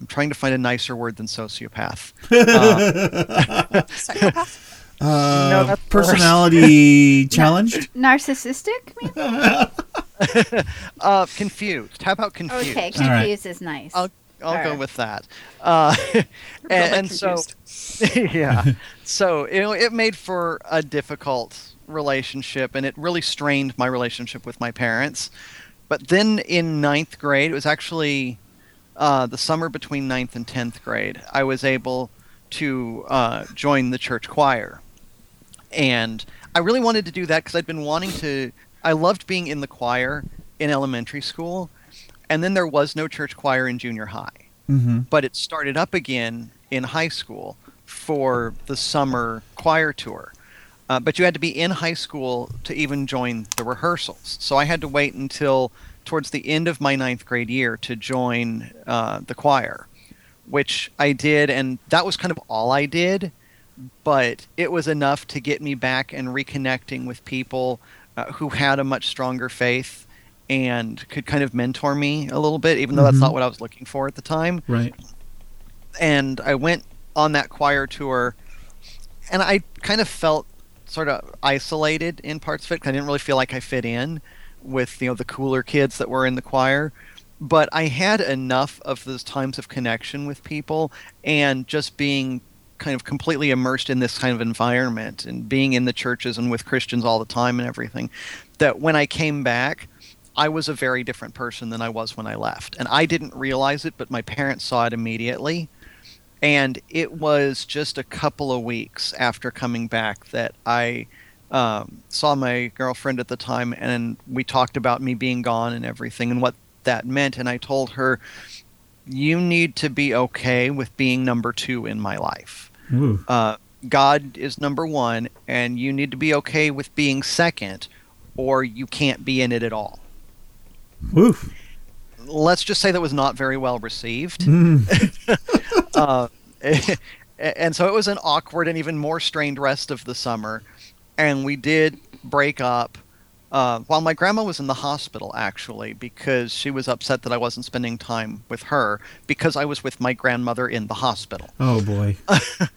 I'm trying to find a nicer word than sociopath. Uh, Psychopath? Uh, No, personality challenged. Narcissistic? maybe? uh, confused. How about confused? Okay, All right. confused is nice. I'll I'll go Alright. with that. Uh, and, and so, yeah, so you know, it made for a difficult relationship, and it really strained my relationship with my parents. But then in ninth grade, it was actually uh, the summer between ninth and tenth grade. I was able to uh, join the church choir, and I really wanted to do that because I'd been wanting to. I loved being in the choir in elementary school, and then there was no church choir in junior high Mm-hmm. but it started up again in high school for the summer choir tour. Uh, but you had to be in high school to even join the rehearsals. So I had to wait until towards the end of my ninth grade year to join uh, the choir, which I did, and that was kind of all I did. But it was enough to get me back and reconnecting with people uh, who had a much stronger faith and could kind of mentor me a little bit, even though that's Mhm. not what I was looking for at the time Right. and I went on that choir tour, and I kind of felt sort of isolated in parts of it. 'cause I didn't really feel like I fit in with you know the cooler kids that were in the choir. But I had enough of those times of connection with people and just being kind of completely immersed in this kind of environment and being in the churches and with Christians all the time and everything that when I came back, I was a very different person than I was when I left. And I didn't realize it, but my parents saw it immediately. And it was just a couple of weeks after coming back that I um, saw my girlfriend at the time, and we talked about me being gone and everything and what that meant. And I told her, You need to be okay with being number two in my life. Uh, God is number one, and you need to be okay with being second, or you can't be in it at all. Oof. Let's just say that was not very well received. Mm. uh, and so it was an awkward and even more strained rest of the summer. And we did break up uh, while my grandma was in the hospital, actually, because she was upset that I wasn't spending time with her because I was with my grandmother in the hospital. Oh boy.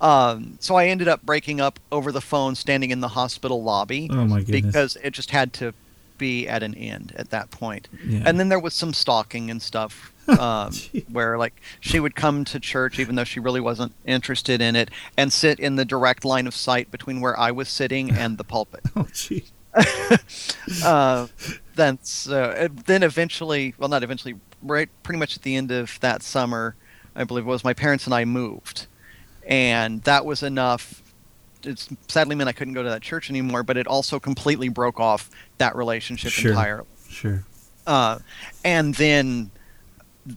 Um, so I ended up breaking up over the phone, standing in the hospital lobby Oh my goodness. because it just had to be at an end at that point. Yeah. And then there was some stalking and stuff um, where like she would come to church even though she really wasn't interested in it and sit in the direct line of sight between where I was sitting and the pulpit. oh gee. uh, then so then eventually, well not eventually, right pretty much at the end of that summer, I believe it was my parents and I moved. And that was enough it's sadly meant I couldn't go to that church anymore, but it also completely broke off that relationship Sure. entirely. Sure. Uh, and then,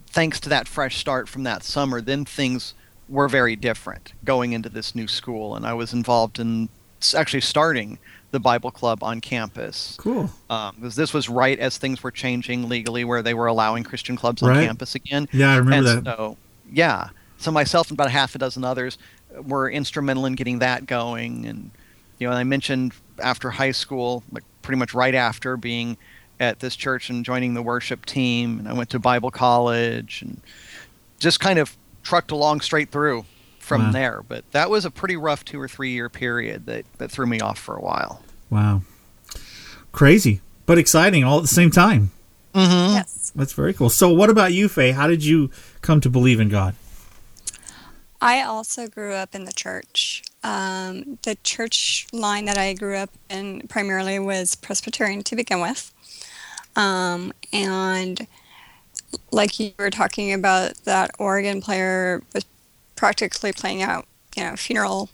thanks to that fresh start from that summer, then things were very different going into this new school. And I was involved in actually starting the Bible Club on campus. Cool. Um, because this was right as things were changing legally, where they were allowing Christian clubs on Right. campus again. Yeah, I remember and that. So, yeah. So myself and about a half a dozen others were instrumental in getting that going. And, you know, I mentioned after high school, like pretty much right after being at this church and joining the worship team. And I went to Bible college and just kind of trucked along straight through from Wow. there. But that was a pretty rough two or three year period that, that threw me off for a while. Wow. Crazy, but exciting all at the same time. Mm-hmm. Yes. That's very cool. So, what about you, Faye? How did you come to believe in God? I also grew up in the church. Um, the church line that I grew up in primarily was Presbyterian to begin with. Um, and like you were talking about, that organ player was practically playing out, you know, funeral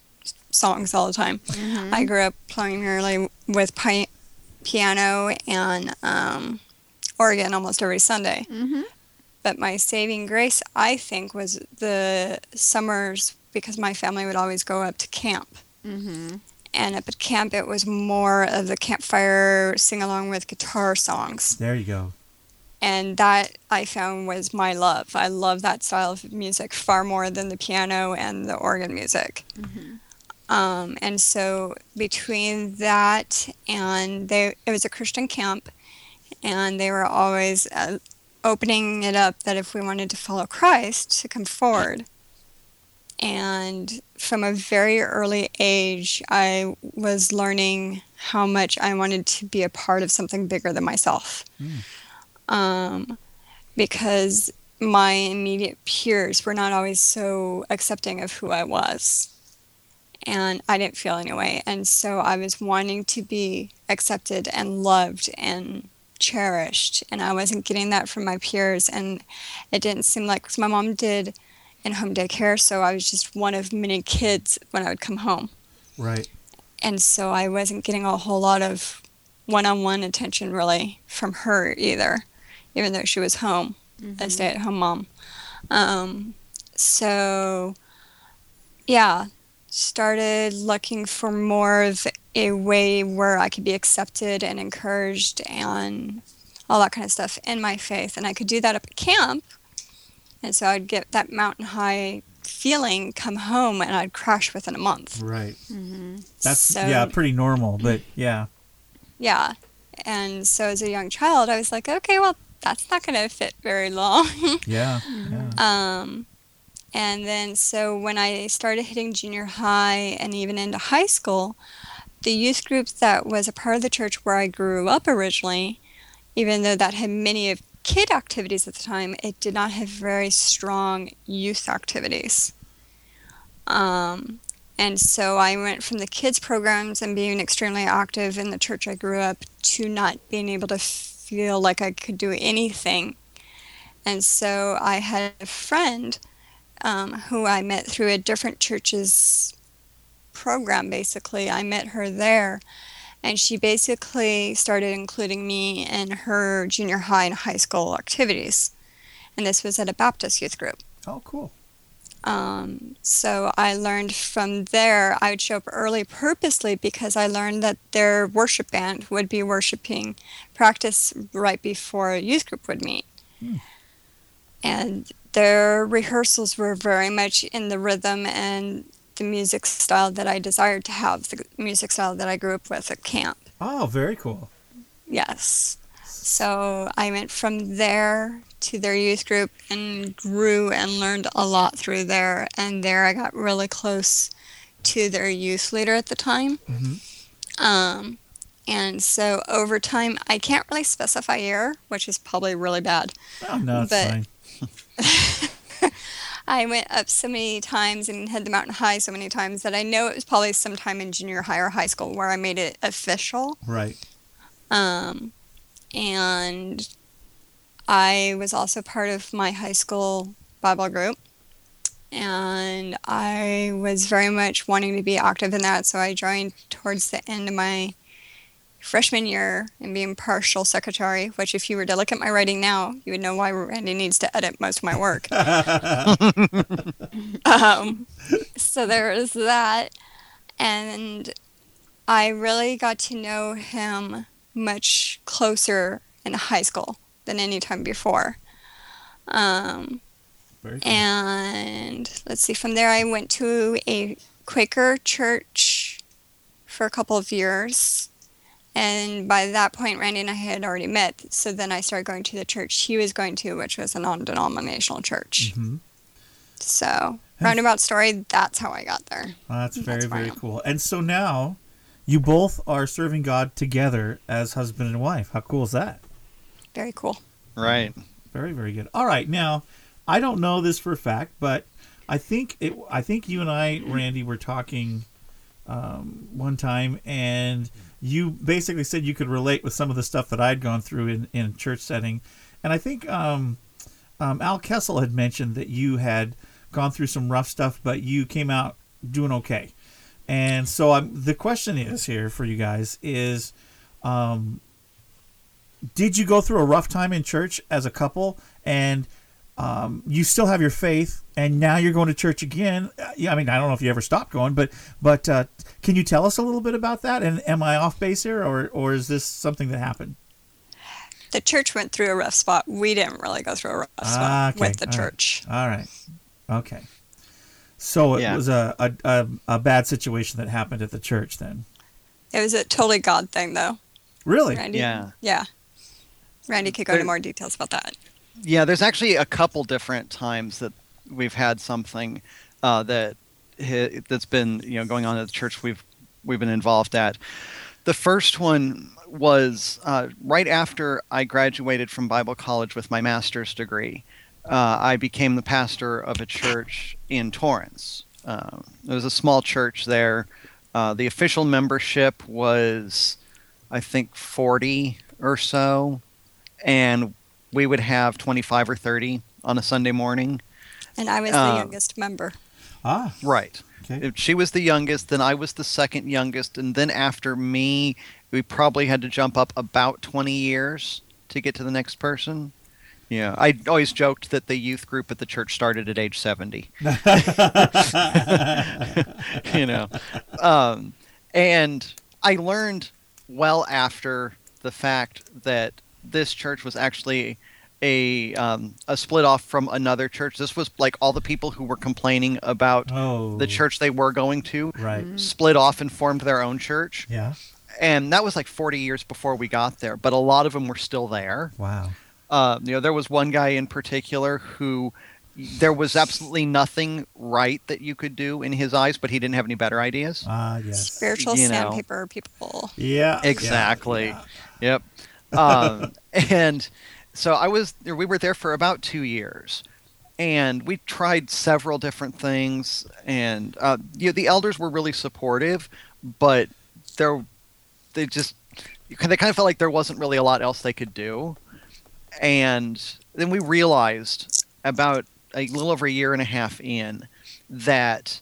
songs all the time. I grew up primarily with pi- piano and um, organ almost every Sunday. Mm-hmm. But my saving grace, I think, was the summers because my family would always go up to camp. Mm-hmm. And up at camp, it was more of the campfire sing along with guitar songs. There you go. and that I found was my love. I love that style of music far more than the piano and the organ music. Um, and so between that and they, it was a Christian camp, and they were always uh, opening it up that if we wanted to follow Christ, to come forward. And from a very early age, I was learning how much I wanted to be a part of something bigger than myself. Um, because my immediate peers were not always so accepting of who I was. And I didn't feel anyway. And so I was wanting to be accepted and loved and cherished. And I wasn't getting that from my peers. And it didn't seem like, because my mom did in home daycare. So I was just one of many kids when I would come home. Right. And so I wasn't getting a whole lot of one on one attention really from her either, even though she was home, a stay at home mom. Um, so, yeah, started looking for more of a way where I could be accepted and encouraged and all that kind of stuff in my faith. And I could do that up at camp. And so I'd get that mountain high feeling, come home, and I'd crash within a month. Right. That's So- yeah, pretty normal, but yeah. Yeah. And so as a young child, I was like, okay, well, that's not going to fit very long. Yeah. Mm-hmm. Yeah. um, and then so when I started hitting junior high and even into high school, the youth group that was a part of the church where I grew up originally, even though that had many of kid activities at the time, it did not have very strong youth activities. Um, and so I went from the kids programs and being extremely active in the church I grew up to not being able to feel like I could do anything. And so I had a friend um, who I met through a different church's program, basically. I met her there. And she basically started including me in her junior high and high school activities. And this was at a Baptist youth group. Oh, cool. Um, so I learned from there. I would show up early purposely because I learned that their worship band would be worshiping practice right before a youth group would meet. And their rehearsals were very much in the rhythm and the music style that I desired to have, the music style that I grew up with at camp. Oh, very cool. Yes. So I went from there to their youth group and grew and learned a lot through there. And there I got really close to their youth leader at the time. Mm-hmm. Um, and so over time, I can't really specify year, which is probably really bad. Oh, no, it's But- fine. I went up so many times and had the mountain high so many times that I know it was probably sometime in junior high or high school where I made it official. Right. Um, and I was also part of my high school Bible group. And I was very much wanting to be active in that, so I joined towards the end of my freshman year and being partial secretary, which, if you were to look at my writing now, you would know why Randy needs to edit most of my work. um, so there was that. And I really got to know him much closer in high school than any time before. Um, cool. and let's see, from there I went to a Quaker church for a couple of years. And by that point, Randy and I had already met. So then I started going to the church he was going to, which was a non denominational church. Mhm. So, roundabout story, that's how I got there. Well, that's very, That's very cool. And so now you both are serving God together as husband and wife. How cool is that? Very cool. Right. Very, very good. All right, now I don't know this for a fact, but I think it. I think you and I, Randy, were talking um, one time, and you basically said you could relate with some of the stuff that I'd gone through in in church setting, and I think um, um, Al Kessel had mentioned that you had gone through some rough stuff, but you came out doing okay. And so I'm, the question is here for you guys is, um, did you go through a rough time in church as a couple and um, you still have your faith and now you're going to church again Uh, yeah i mean i don't know if you ever stopped going but but uh, can you tell us a little bit about that and am i off base here or or is this something that happened The church went through a rough spot. We didn't really go through a rough Ah, spot okay. with the All right. church. All right. Okay. So it Yeah. was a, a, a, a bad situation that happened at the church then. It was a totally God thing, though. Really? Randy? Yeah. Yeah. Randy could go There- into more details about that. Yeah, there's actually a couple different times that we've had something uh, that that's been you know going on at the church we've we've been involved at. The first one was uh, right after I graduated from Bible college with my master's degree. Uh, I became the pastor of a church in Torrance. Uh, it was a small church there. Uh, the official membership was, I think, 40 or so, and we would have 25 or 30 on a Sunday morning. And I was Uh, the youngest member. Ah, Right. okay. If she was the youngest, then I was the second youngest, and then after me, we probably had to jump up about 20 years to get to the next person. Yeah, I always joked that the youth group at the church started at age 70. you know, um, and I learned well after the fact that this church was actually a um, a split off from another church. This was like all the people who were complaining about Oh. the church they were going to Right. split off and formed their own church. Yeah. And that was like 40 years before we got there, but a lot of them were still there. Wow. Uh, you know, there was one guy in particular who there was absolutely nothing right that you could do in his eyes, but he didn't have any better ideas. Ah, yes. Spiritual you know. sandpaper people. Yeah. Exactly. yeah, Yep. Um, and so I was, we were there for about two years. And we tried several different things, and uh, you know, the elders were really supportive, but there, they just, they kind of felt like there wasn't really a lot else they could do. And then we realized about a little over a year and a half in that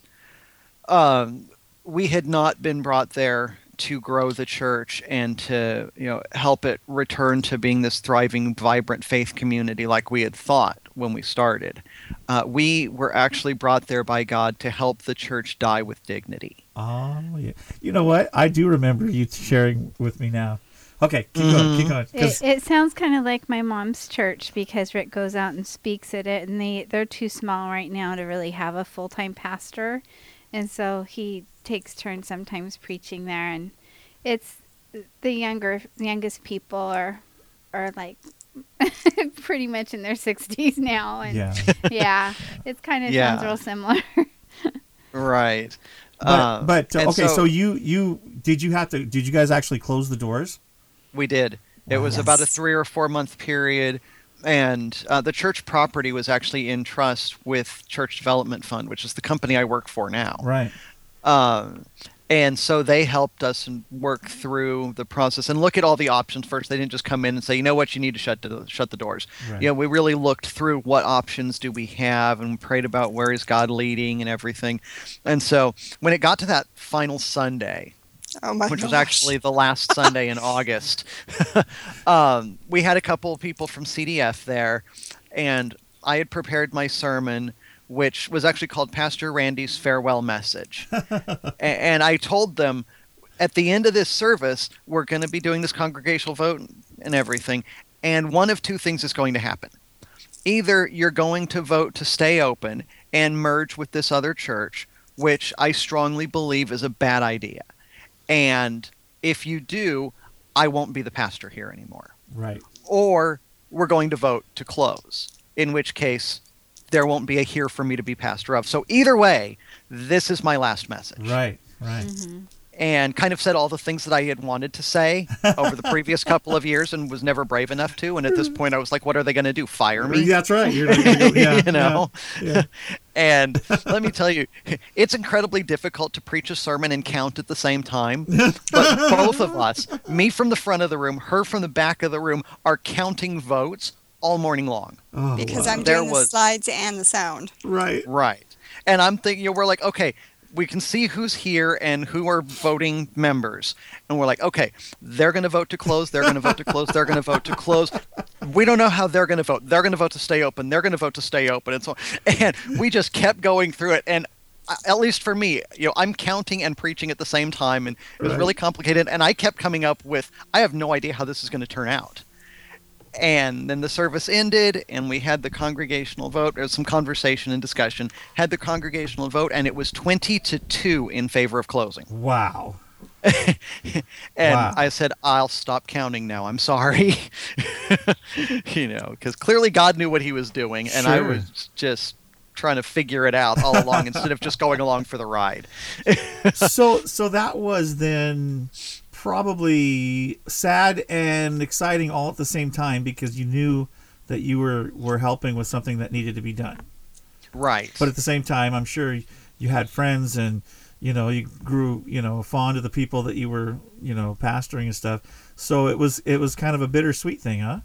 um, we had not been brought there to grow the church and to you know help it return to being this thriving, vibrant faith community like we had thought when we started. Uh, we were actually brought there by God to help the church die with dignity. Oh, yeah. You know what? I do remember you sharing with me now. Okay, keep going, keep going. It, it sounds kind of like my mom's church because Rick goes out and speaks at it, and they they're too small right now to really have a full time pastor, and so he takes turns sometimes preaching there, and it's the younger youngest people are are like pretty much in their sixties now, and yeah. yeah, it's kind of Yeah. sounds real similar. Right. But, Uh, but uh, okay, so, you you did you have to did you guys actually close the doors? We did. It Wow. was about a three or four month period, and uh, the church property was actually in trust with Church Development Fund, which is the company I work for now. Right. Um, and so they helped us and work through the process and look at all the options first. They didn't just come in and say, you know what, you need to shut the shut the doors. Right. You know, we really looked through what options do we have and prayed about where is God leading and everything. And so when it got to that final Sunday, Oh my which was actually the last Sunday in August. um, we had a couple of people from CDF there, and I had prepared my sermon, which was actually called Pastor Randy's Farewell Message. And I told them at the end of this service, we're going to be doing this congregational vote and everything, and one of two things is going to happen. Either you're going to vote to stay open and merge with this other church, which I strongly believe is a bad idea. And if you do, I won't be the pastor here anymore. Right. Or we're going to vote to close, in which case there won't be a here for me to be pastor of. So either way, this is my last message. Right. Right. Mm-hmm. And kind of said all the things that I had wanted to say over the previous couple of years and was never brave enough to. And at this point, I was like, what are they going to do? Fire me? That's right. You're, you're- yeah, you know? Yeah. And let me tell you, it's incredibly difficult to preach a sermon and count at the same time. But both of us, me from the front of the room, her from the back of the room, are counting votes all morning long. Oh, because wow. I'm There doing the was- slides and the sound. right. Right. And I'm thinking, you know, we're like, okay, we can see who's here and who are voting members. And we're like, okay, they're going to vote to close. They're going to vote to close. They're going to vote to close. We don't know how they're going to vote. They're going to vote to stay open. They're going to vote to stay open. And so, and we just kept going through it. And at least for me, you know, I'm counting and preaching at the same time, and it was Right. really complicated. And I kept coming up with, I have no idea how this is going to turn out. And then the service ended, and we had the congregational vote. There was some conversation and discussion. Had the congregational vote, and it was twenty to two in favor of closing. Wow. and Wow. I said, "I'll stop counting now. I'm sorry." you know, because clearly God knew what He was doing, and I was just trying to figure it out all along instead of just going along for the ride. so so that was then probably sad and exciting all at the same time because you knew that you were were helping with something that needed to be done. Right. But at the same time, I'm sure you had friends and you know you grew you know fond of the people that you were you know pastoring and stuff. So it was it was kind of a bittersweet thing, huh?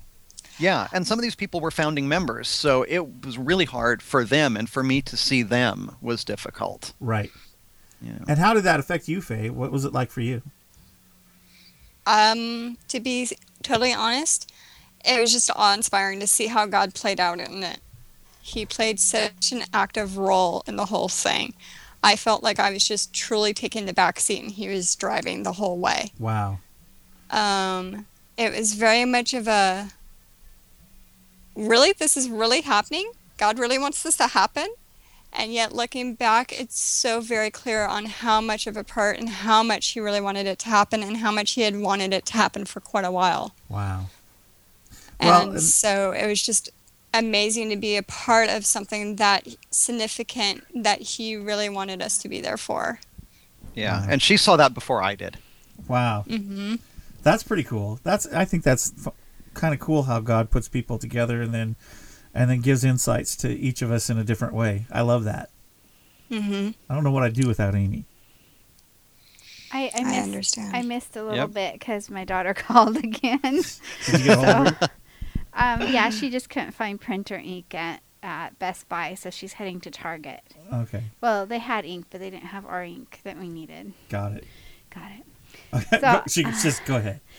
Yeah, and some of these people were founding members, so it was really hard for them, and for me to see them was difficult. Right. Know. And how did that affect you, Faye? What was it like for you? Um, to be totally honest, it was just awe-inspiring to see how God played out in it. He played such an active role in the whole thing. I felt like I was just truly taking the back seat and he was driving the whole way. Wow. Um, it was very much of a really, this is really happening? God really wants this to happen? And yet, looking back, it's so very clear on how much of a part and how much he really wanted it to happen and how much he had wanted it to happen for quite a while. Wow. And Well, so it was just amazing to be a part of something that significant that he really wanted us to be there for. Yeah, Wow. and she saw that before I did. Wow. Mm-hmm. That's pretty cool. That's I think that's f- kind of cool how God puts people together and then and then gives insights to each of us in a different way. I love that. hmm I don't know what I'd do without Amy. I, I, I missed, understand. I missed a little Yep. bit because my daughter called again. Did you get home? so, um, yeah, she just couldn't find printer ink at, at Best Buy, so she's heading to Target. Okay, Well, they had ink, but they didn't have our ink that we needed. got it. Got it. Okay, So- she just go ahead.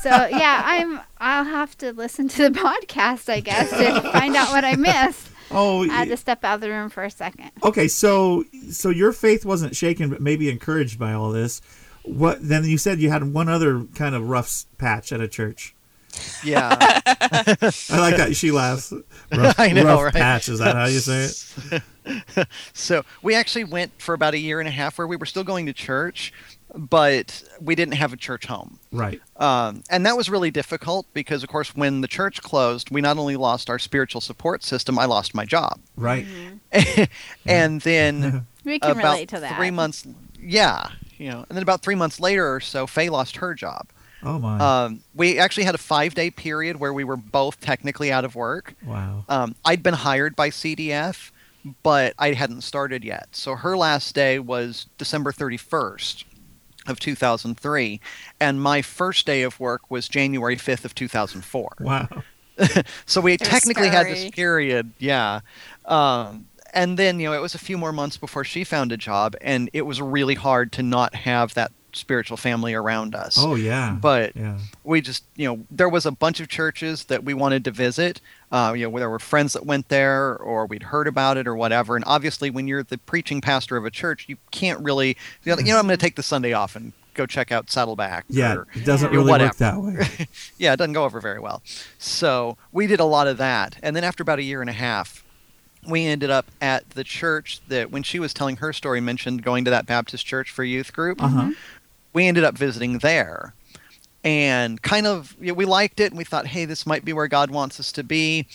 So yeah, I'm. I'll have to listen to the podcast, I guess, to find out what I missed. Oh, I had to step out of the room for a second. okay. So so your faith wasn't shaken, but maybe encouraged by all this. What then? You said you had one other kind of rough patch at a church. Yeah, I like that she laughs. Rough, I know, rough right? patch. Is that how you say it? so we actually went for about a year and a half where we were still going to church, but we didn't have a church home. Right. Um, and that was really difficult because, of course, when the church closed, we not only lost our spiritual support system, I lost my job. Right. and then We can about relate to that. three months, yeah, you know, and then about three months later or so, Faye lost her job. Oh my. Um, we actually had a five day period where we were both technically out of work. wow. Um, I'd been hired by CDF, but I hadn't started yet. So her last day was December 31st of 2003, and my first day of work was January 5th of 2004. Wow. So we was technically had this period, yeah. Um, and then you know it was a few more months before she found a job, and it was really hard to not have that spiritual family around us. Oh yeah. But yeah. we just you know there was a bunch of churches that we wanted to visit uh, you know where there were friends that went there or we'd heard about it or whatever and obviously when you're the preaching pastor of a church you can't really you know, you know i'm going to take the sunday off and go check out saddleback Yeah. or, It doesn't really Whatever. work that way. yeah it doesn't go over very well so we did a lot of that and then after about a year and a half we ended up at the church that when she was telling her story mentioned going to that baptist church for youth group Uh huh. We ended up visiting there. And kind of you know, we liked it and we thought hey this might be where god wants us to be.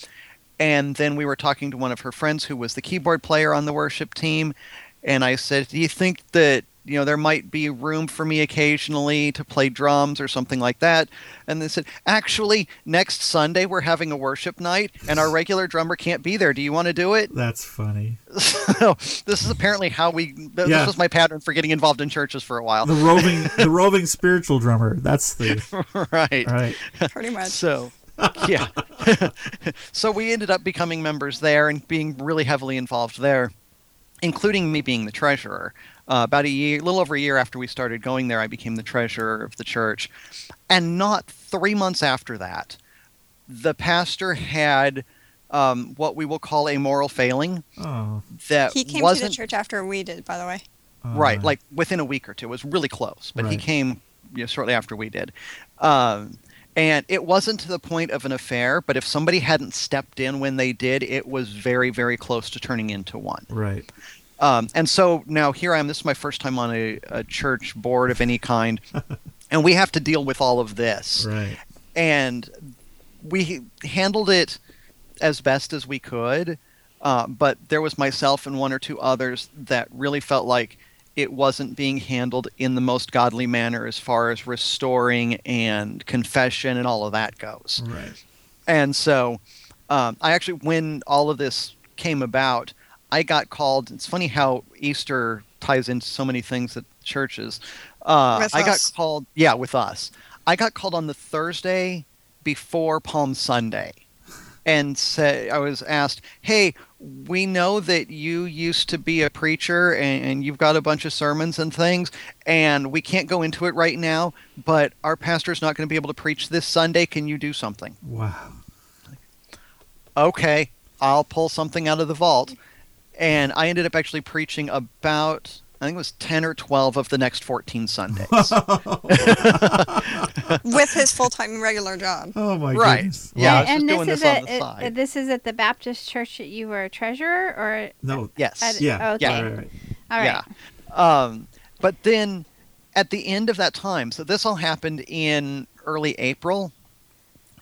And then we were talking to one of her friends who was the keyboard player on the worship team. And i said do you think that you know there might be room for me occasionally to play drums or something like that and they said actually next sunday we're having a worship night and our regular drummer can't be there do you want to do it That's funny. so this is apparently how we th- Yeah. this was my pattern for getting involved in churches for a while The roving, the roving spiritual drummer. That's the right right. Pretty much. So, yeah. so we ended up becoming members there and being really heavily involved there, including me being the treasurer. Uh, about a year, a little over a year after we started going there, I became the treasurer of the church. And not three months after that, the pastor had um, what we will call a moral failing Oh. that He came wasn't to the church after we did, by the way. all right, like within a week or two. It was really close, but he came you know, shortly after we did. Um, And it wasn't to the point of an affair, but if somebody hadn't stepped in when they did, it was very, very close to turning into one. Right. Um, and so now here I am. This is my first time on a, a church board of any kind, and we have to deal with all of this. Right. And we handled it as best as we could, uh, but there was myself and one or two others that really felt like it wasn't being handled in the most godly manner as far as restoring and confession and all of that goes. Right. And so um, I actually, when all of this came about, I got called. It's funny how Easter ties into so many things at churches. Uh, With I got called, yeah, with us. I got called on the Thursday before Palm Sunday. And say, I was asked, hey, we know that you used to be a preacher and, and you've got a bunch of sermons and things, and we can't go into it right now, but our pastor's not going to be able to preach this Sunday. Can you do something? Wow. okay, I'll pull something out of the vault. And I ended up actually preaching about, I think it was 10 or 12 of the next 14 Sundays. with his full time regular job. Oh my Right. goodness. Yeah, Wow. was just and this this is on at, side. uh, this is at the Baptist church that you were a treasurer, or No. yes. at- Yeah. Okay. Right, right, right. all right. Yeah. Um, but then at the end of that time, so this all happened in early April,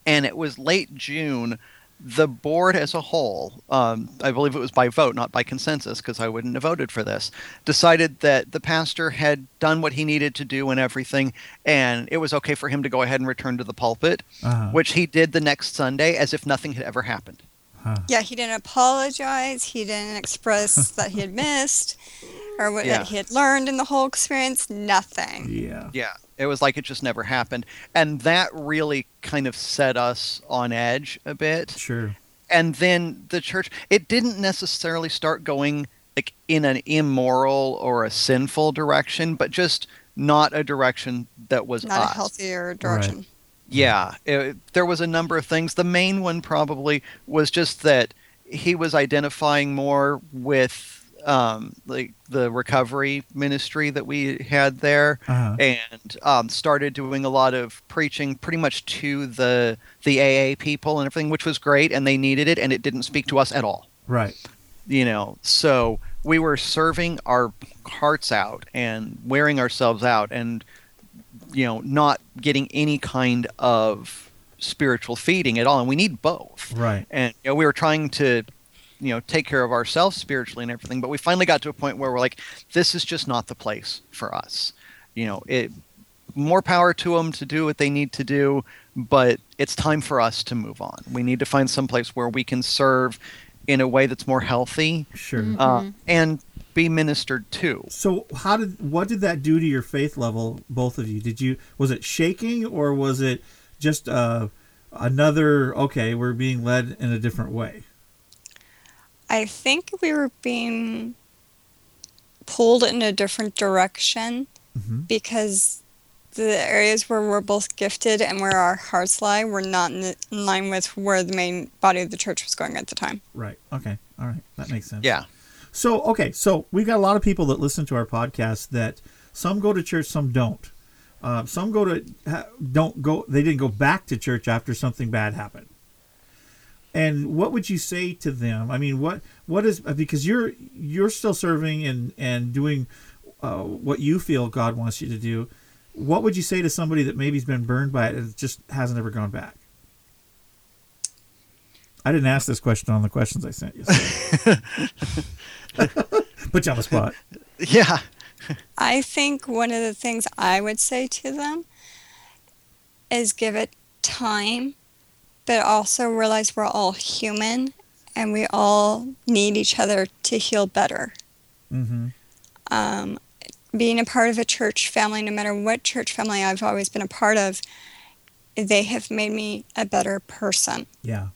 and it was late June. The board as a whole, um, I believe it was by vote, not by consensus, because I wouldn't have voted for this, decided that the pastor had done what he needed to do and everything, and it was okay for him to go ahead and return to the pulpit, Uh-huh. which he did the next Sunday as if nothing had ever happened. Huh. Yeah, he didn't apologize. He didn't express that he had missed or what Yeah. that he had learned in the whole experience. Nothing. Yeah. Yeah, it was like it just never happened, and that really kind of set us on edge a bit. Sure. And then the church, it didn't necessarily start going like in an immoral or a sinful direction, but just not a direction that was Not us. a healthier direction. Yeah, it, there was a number of things. The main one probably was just that he was identifying more with um, like the recovery ministry that we had there, Uh-huh. and um, started doing a lot of preaching, pretty much to the the AA people and everything, which was great, and they needed it, and it didn't speak to us at all Right. you know so we were serving our hearts out and wearing ourselves out and you know not getting any kind of spiritual feeding at all and we need both Right. and you know, we were trying to you know take care of ourselves spiritually and everything but we finally got to a point where we're like this is just not the place for us you know it more power to them to do what they need to do but it's time for us to move on we need to find some place where we can serve in a way that's more healthy Sure. uh, and be ministered to So how did what did that do to your faith level, both of you? Did you was it shaking or was it just uh, another okay, we're being led in a different way? I think we were being pulled in a different direction hmm because the areas where we're both gifted and where our hearts lie were not in, in line with where the main body of the church was going at the time. Right. Okay. All right. That makes sense. yeah So okay, so we've got a lot of people that listen to our podcast that some go to church, some don't. Uh, some go to don't go. They didn't go back to church after something bad happened. And what would you say to them? I mean, what what is because you're you're still serving and and doing uh, what you feel God wants you to do. What would you say to somebody that maybe's been burned by it and just hasn't ever gone back? I didn't ask this question on the questions I sent you. so. Put you on the spot. yeah I think one of the things I would say to them is give it time, but also realize we're all human and we all need each other to heal better. Mm-hmm. Um, being a part of a church family, no matter what church family I've always been a part of, they have made me a better person. Yeah.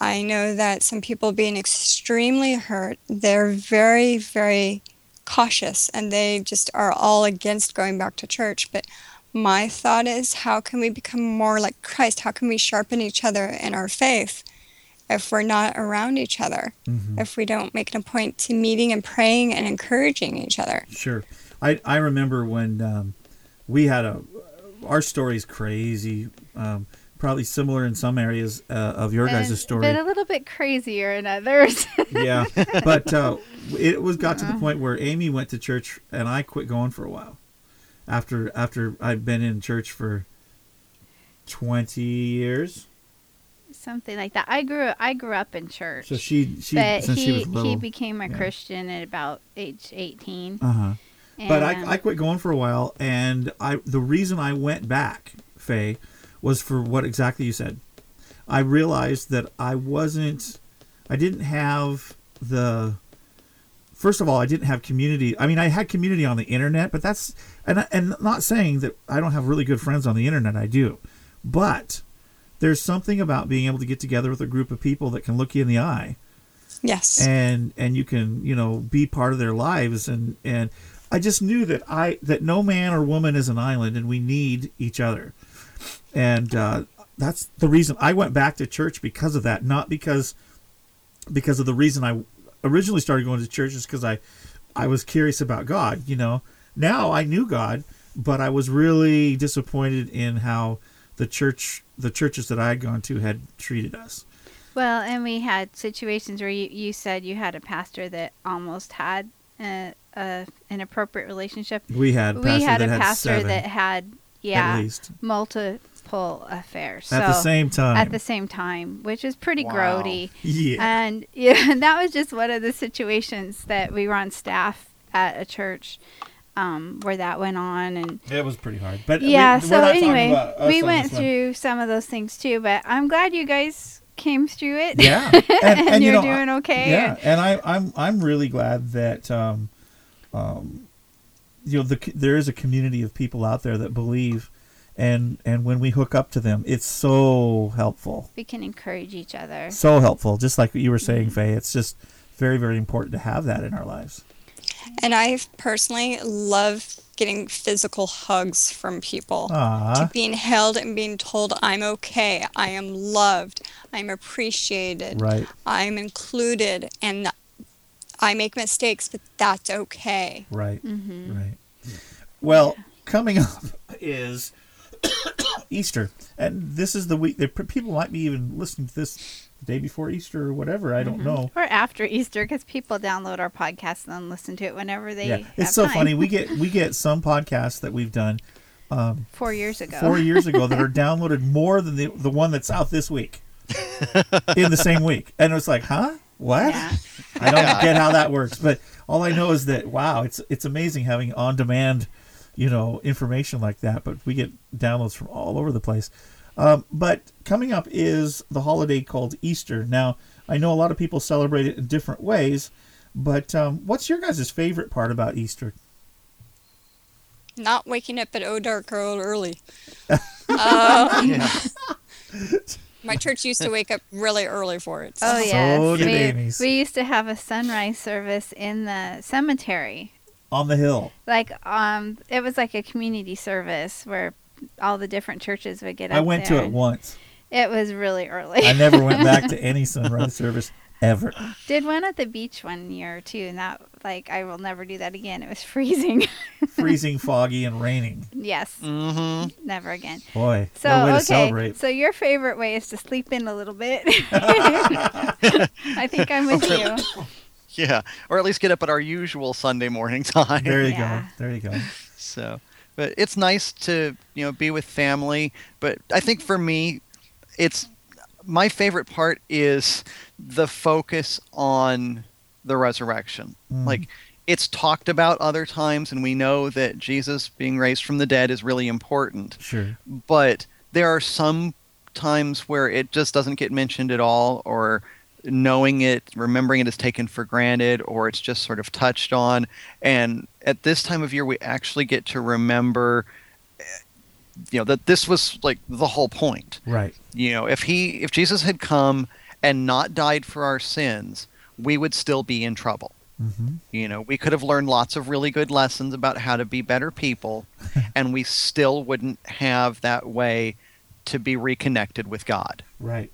I know that some people being extremely hurt, they're very, very cautious and they just are all against going back to church. But my thought is, how can we become more like Christ? How can we sharpen each other in our faith if we're not around each other? Mm-hmm. If we don't make it a point to meeting and praying and encouraging each other? Sure. I I remember when um, we had a our story's crazy. Um, probably similar in some areas uh, of your guys' story. But a little bit crazier in others. yeah, but uh, it was got to the point where Amy went to church and I quit going for a while. After after I'd been in church for twenty years, Something like that. I grew I grew up in church. so she she but since he she was little. he became a yeah. Christian at about age 18. uh huh. But I, I quit going for a while, and I the reason I went back, Faye, was for what exactly you said. I realized that I wasn't, I didn't have the. First of all, I didn't have community. I mean, I had community on the internet, but that's and and not saying that I don't have really good friends on the internet. I do, but there's something about being able to get together with a group of people that can look you in the eye Yes. and and you can you know be part of their lives and and I just knew that I that no man or woman is an island and we need each other and uh, that's the reason I went back to church because of that not because because of the reason I originally started going to church is because I I was curious about God you know now I knew God but I was really disappointed in how the church the churches that I had gone to had treated us Well, and we had situations where you, you said you had a pastor that almost had a, a inappropriate relationship. we had we pastor had that a had pastor seven, that had yeah least. multiple affairs at the same time. at the same time, which is pretty Wow. grody. yeah. And yeah, that was just one of the situations that we were on staff at a church um, where that went on, and it was pretty hard. But yeah. we, so anyway, we went through some of those things too. But I'm glad you guys came through it. Yeah, and, and, you you're know, doing okay. Yeah, and I, I'm I'm really glad that um, um, you know the there is a community of people out there that believe, and and when we hook up to them, it's so helpful, We can encourage each other. so helpful. Just like what you were saying, Faye, it's just very very important to have that in our lives. And I personally love getting physical hugs from people. Being held and being told I'm okay, I am loved, I'm appreciated, right, I'm included, and I make mistakes, but that's okay. right, Mm-hmm. right. Well, coming up is Easter, and this is the week. that People might be even listening to this the day before Easter or whatever. I Mm-hmm. don't know. Or after Easter, because people download our podcast and then listen to it whenever they. yeah, have it's so time. funny. We get we get some podcasts that we've done Four years ago. four years ago that are downloaded more than the the one that's out this week in the same week, and it's like, huh? What? Yeah. I don't get how that works, but all I know is that wow, it's it's amazing having on demand, you know, information like that. But we get downloads from all over the place. Um, but coming up is the holiday called Easter. Now I know a lot of people celebrate it in different ways, but um, what's your guys' favorite part about Easter? Not waking up at O Dark Road early. Yeah. My church used to wake up really early for it. Oh So yes, did we, Amy's. we used to have a sunrise service in the cemetery. On the hill. Like um, it was like a community service where all the different churches would get up I went there. to it once. It was really early. I never went back to any sunrise service ever. Did one at the beach one year too, and that like I will never do that again. It was freezing. Freezing, foggy, and raining. yes, Mm-hmm. never again. Boy, So what a way to okay, celebrate. so your favorite way is to sleep in a little bit. I think I'm with you. Yeah. Or at least get up at our usual Sunday morning time. There you Yeah. go. There you go. So, but it's nice to you know be with family. But I think for me, it's my favorite part is the focus on the resurrection. Mm. Like it's talked about other times, and we know that Jesus being raised from the dead is really important. Sure. But there are some times where it just doesn't get mentioned at all, or knowing it, remembering it is taken for granted, or it's just sort of touched on. And at this time of year, we actually get to remember, eh, you know, that this was like the whole point. Right. You know, if he, if Jesus had come and not died for our sins, we would still be in trouble. hmm You know, we could have learned lots of really good lessons about how to be better people, and we still wouldn't have that way to be reconnected with God. Right.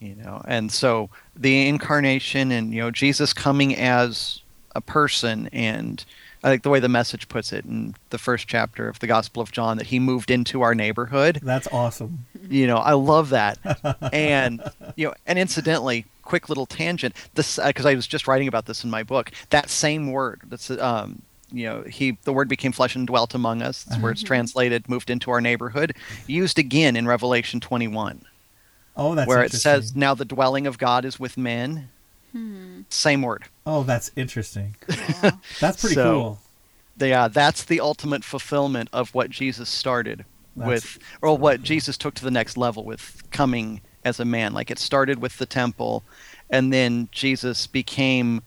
You know, and so the incarnation and you know Jesus coming as a person and I like the way the message puts it in the first chapter of the Gospel of John that he moved into our neighborhood. That's awesome. You know, I love that. and you know, and incidentally, quick little tangent. This because uh, I was just writing about this in my book. That same word. That's um, you know, he the word became flesh and dwelt among us. That's where it's uh-huh. translated, moved into our neighborhood. Used again in Revelation 21. Oh, that's where it says, "Now the dwelling of God is with men." Hmm. Same word. Oh, that's interesting. that's pretty so, cool. Yeah, that's the ultimate fulfillment of what Jesus started that's, with, or what Jesus took to the next level with coming as a man. Like it started with the temple, and then Jesus became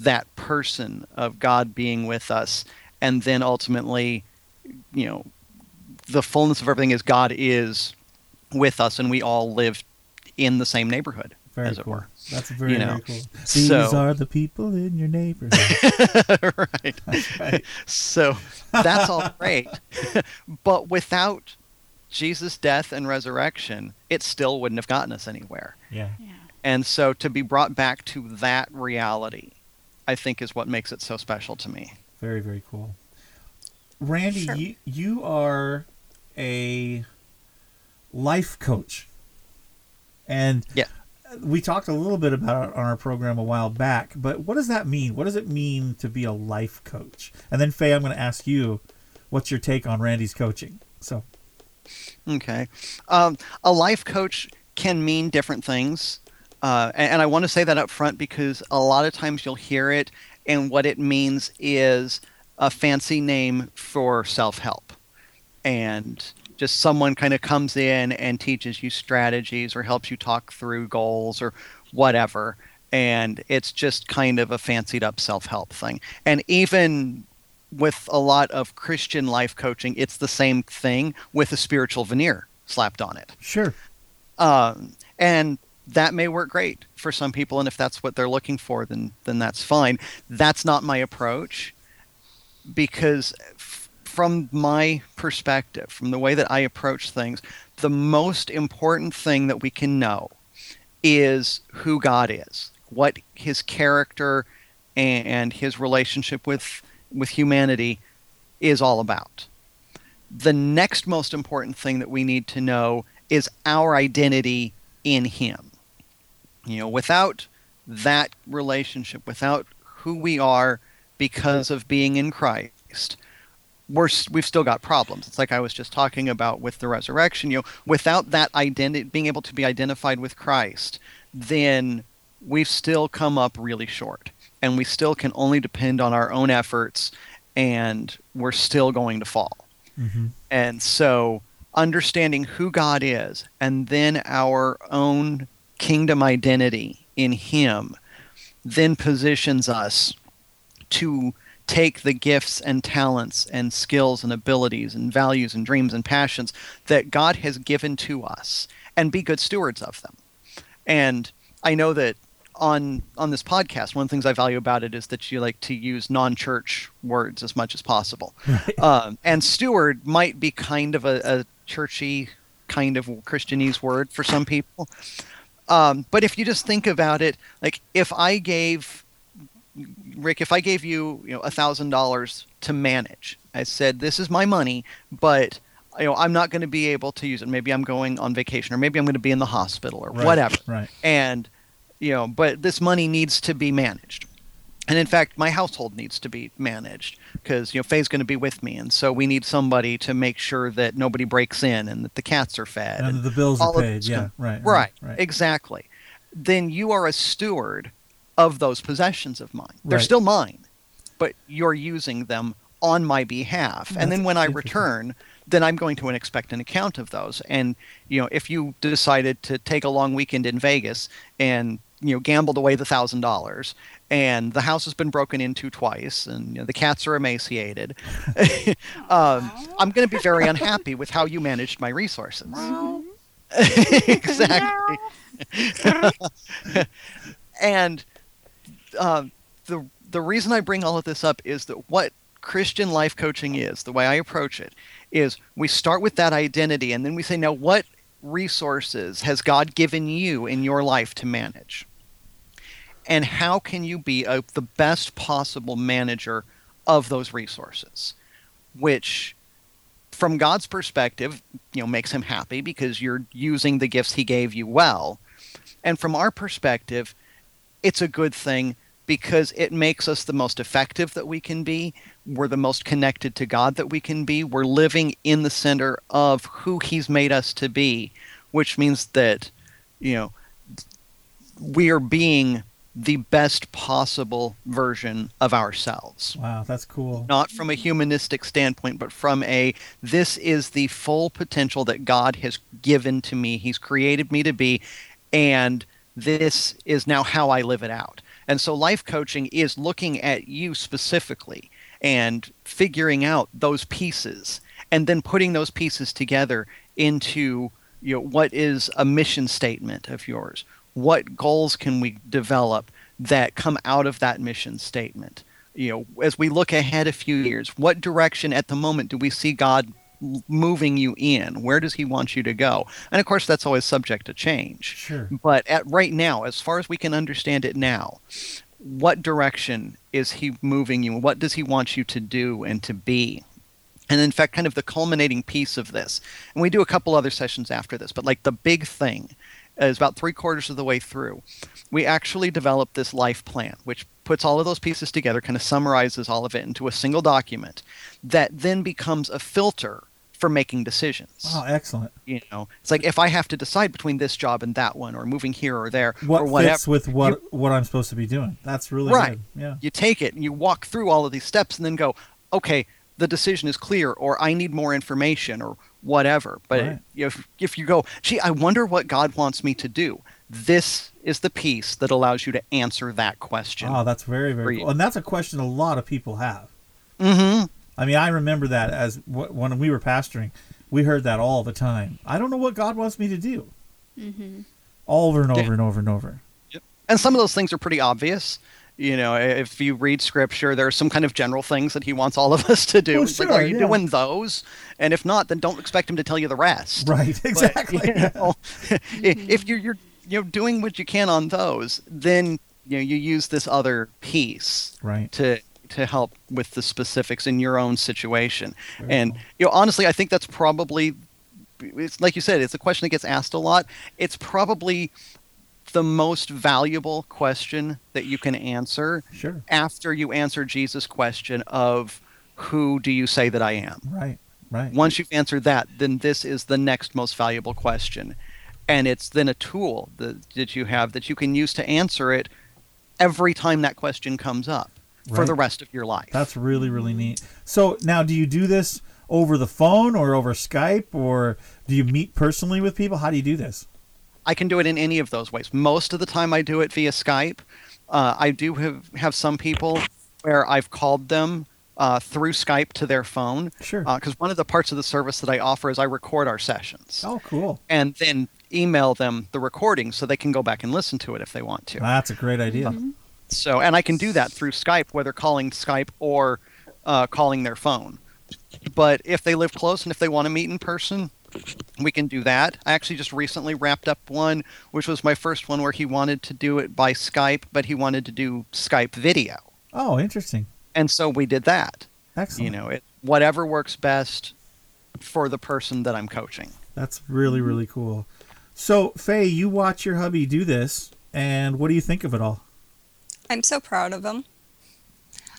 that person of God being with us, and then ultimately, you know, the fullness of everything is God is with us, and we all live in the same neighborhood, very as cool. it were. That's very, you know, very cool. These so, are the people in your neighborhood. right. That's right. So that's all great. but without Jesus' death and resurrection, it still wouldn't have gotten us anywhere. Yeah. yeah. And so to be brought back to that reality, I think is what makes it so special to me. Very, very cool. Randy, sure. you, you are a life coach. And yeah we talked a little bit about it on our program a while back, but what does that mean? What does it mean to be a life coach? And then Faye, I'm going to ask you, what's your take on Randy's coaching? So, okay, um, a life coach can mean different things, uh, and, and I want to say that up front because a lot of times you'll hear it, and what it means is a fancy name for self-help, and just someone kind of comes in and teaches you strategies or helps you talk through goals or whatever. And it's just kind of a fancied up self-help thing. And even with a lot of christian life coaching it's the same thing with a spiritual veneer slapped on it. Sure. Um, and that may work great for some people and if that's what they're looking for then then that's fine. That's not my approach because from my perspective, from the way that I approach things, the most important thing that we can know is who God is, what his character and his relationship with with humanity is all about. The next most important thing that we need to know is our identity in him. You know, without that relationship, without who we are because of being in Christ, we're we've still got problems. It's like I was just talking about with the resurrection. You know, without that identity, being able to be identified with Christ, then we've still come up really short, and we still can only depend on our own efforts, and we're still going to fall. Mm-hmm. And so, understanding who God is, and then our own kingdom identity in Him, then positions us to take the gifts and talents and skills and abilities and values and dreams and passions that God has given to us and be good stewards of them. And I know that on on this podcast, one of the things I value about it is that you like to use non-church words as much as possible. Right. Um, and steward might be kind of a, a churchy kind of Christianese word for some people. Um, but if you just think about it, like if I gave Rick, if I gave you, you know, a thousand dollars to manage, I said, this is my money, but you know, I'm not going to be able to use it. Maybe I'm going on vacation, or maybe I'm going to be in the hospital, or right, whatever. Right. And you know, but this money needs to be managed. And in fact, my household needs to be managed because you know Faye's going to be with me, and so we need somebody to make sure that nobody breaks in and that the cats are fed and, and the bills are paid. Yeah, right, right, right, right, exactly. Then you are a steward of those possessions of mine. They're right. still mine, but you're using them on my behalf. That's and then when I return, then I'm going to expect an account of those. And you know, if you decided to take a long weekend in Vegas and you know gambled away the thousand dollars, and the house has been broken into twice, and you know, the cats are emaciated, um, I'm going to be very unhappy with how you managed my resources. exactly. and uh, the the reason I bring all of this up is that what Christian life coaching is, the way I approach it, is we start with that identity and then we say, now what resources has God given you in your life to manage? and how can you be a, the best possible manager of those resources, which from God's perspective, you know, makes him happy because you're using the gifts he gave you well. And from our perspective, it's a good thing because it makes us the most effective that we can be. We're the most connected to God that we can be. We're living in the center of who he's made us to be, which means that, you know, we are being the best possible version of ourselves. Wow, that's cool. Not from a humanistic standpoint, but from a this is the full potential that God has given to me. He's created me to be, and this is now how I live it out. And so life coaching is looking at you specifically and figuring out those pieces and then putting those pieces together into you know what is a mission statement of yours what goals can we develop that come out of that mission statement? You know, as we look ahead a few years, what direction at the moment do we see God moving you in? Where does He want you to go? And of course, that's always subject to change. Sure. But at right now, as far as we can understand it now, what direction is He moving you? What does He want you to do and to be? And in fact, kind of the culminating piece of this, and we do a couple other sessions after this, but like the big thing is about three quarters of the way through, we actually developed this life plan, which puts all of those pieces together, kind of summarizes all of it into a single document that then becomes a filter for making decisions. Oh, excellent. You know, it's like if I have to decide between this job and that one, or moving here or there, what or whatever, fits with what you, what I'm supposed to be doing. That's really right. good. Yeah. You take it and you walk through all of these steps, and then go, okay, the decision is clear, or I need more information, or whatever. But Right. if if you go, gee, I wonder what God wants me to do. This is the piece that allows you to answer that question. Oh, that's very very cool. And that's a question a lot of people have. mm-hmm. I mean, I remember that as wh- when we were pastoring, we heard that all the time. I don't know what God wants me to do. all Over and over Yeah. and over and over. And some of those things are pretty obvious. You know, if you read scripture, there are some kind of general things that he wants all of us to do. Well, It's like, sure, are you yeah. doing those? And if not, then don't expect him to tell you the rest. Right. But, Exactly. you know, if mm-hmm. you're, you're you know doing what you can on those, then you know you use this other piece Right. to to help with the specifics in your own situation. And you know, honestly, I think that's probably it's like you said, it's a question that gets asked a lot. It's probably the most valuable question that you can answer Sure. after you answer Jesus' question of who do you say that I am? Right. Right. Once you've answered that, then this is the next most valuable question. And it's then a tool that, that you have that you can use to answer it every time that question comes up for the rest of your life. That's really really neat. So now, do you do this over the phone or over Skype, or do you meet personally with people? How do you do this? I can do it in any of those ways. Most of the time, I do it via Skype. Uh, I do have, have some people where I've called them uh, through Skype to their phone. Sure. Because one of the parts of the service that I offer is I record our sessions Oh, cool. and then email them the recording so they can go back and listen to it if they want to. That's a great idea. So, and I can do that through Skype, whether calling Skype or uh, calling their phone. But if they live close and if they want to meet in person, we can do that. I actually just recently wrapped up one, which was my first one where he wanted to do it by Skype, but he wanted to do Skype video. Oh, interesting. And so we did that. Excellent. You know, it whatever works best for the person that I'm coaching. That's really really cool. So, Faye, you watch your hubby do this, and what do you think of it all? I'm so proud of him.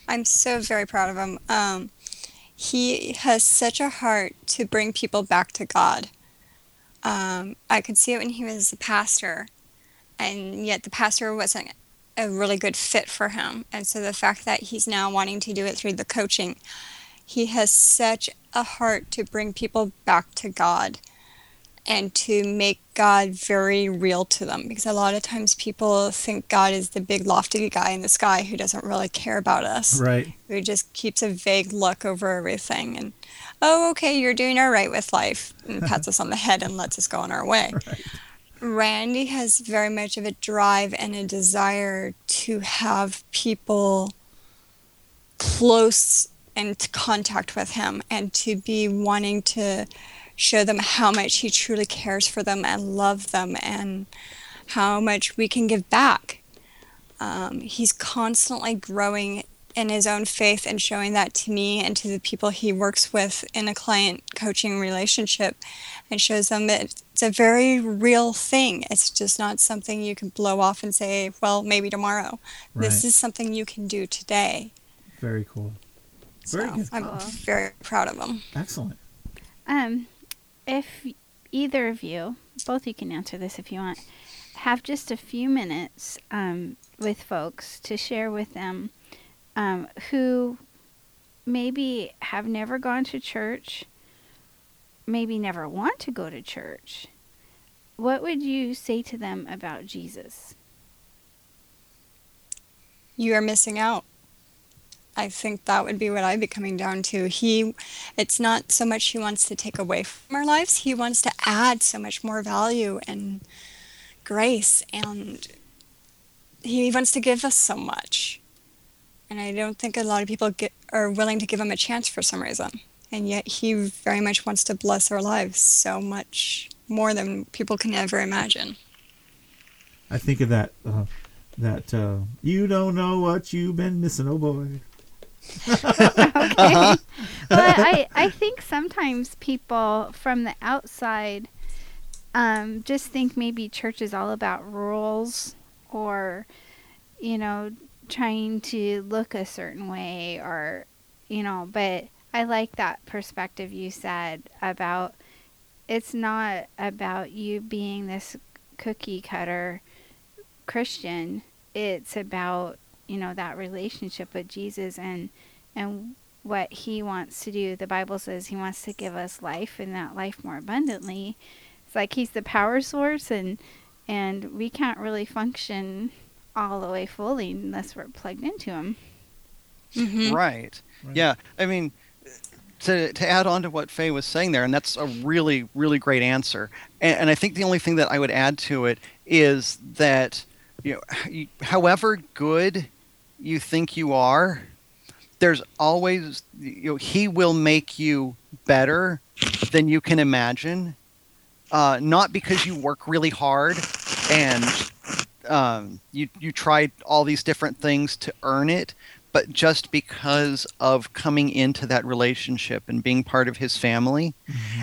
I'm so very proud of him. Um, he has such a heart to bring people back to God. Um, I could see it when he was a pastor, and yet the pastor wasn't a really good fit for him. And so the fact that he's now wanting to do it through the coaching, he has such a heart to bring people back to God and to make God very real to them because a lot of times people think God is the big lofty guy in the sky who doesn't really care about us. Right. Who just keeps a vague look over everything and oh okay, you're doing all right with life and pats us on the head and lets us go on our way. Randy has very much of a drive and a desire to have people close and contact with him and to be wanting to show them how much he truly cares for them and love them and how much we can give back. Um, he's constantly growing in his own faith and showing that to me and to the people he works with in a client coaching relationship and shows them that it's a very real thing. It's just not something you can blow off and say, well, maybe tomorrow. Right. This is something you can do today. Very cool. Very so good. I'm Cool. very proud of him. Excellent. Um, if either of you, both you can answer this if you want, have just a few minutes um, with folks to share with them um, who maybe have never gone to church, maybe never want to go to church, what would you say to them about Jesus? You are missing out. I think that would be what I'd be coming down to. He, it's not so much he wants to take away from our lives, he wants to add so much more value and grace, and he wants to give us so much. And I don't think a lot of people get, are willing to give him a chance for some reason. And yet he very much wants to bless our lives so much more than people can ever imagine. I think of that. Uh, that uh, you don't know what you've been missing, oh boy. okay. but I, I think sometimes people from the outside um, just think maybe church is all about rules or, you know, trying to look a certain way or, you know, but I like that perspective you said about it's not about you being this cookie cutter Christian. It's about you know that relationship with Jesus and and what he wants to do. The Bible says he wants to give us life and that life more abundantly. It's like he's the power source and and we can't really function all the way fully unless we're plugged into him. Mm-hmm. Right. Right. Yeah. I mean, to to add on to what Faye was saying there, and that's a really really great answer. And, and I think the only thing that I would add to it is that you know, however good you think you are, there's always you know he will make you better than you can imagine. Uh, not because you work really hard and um, you you tried all these different things to earn it, but just because of coming into that relationship and being part of his family.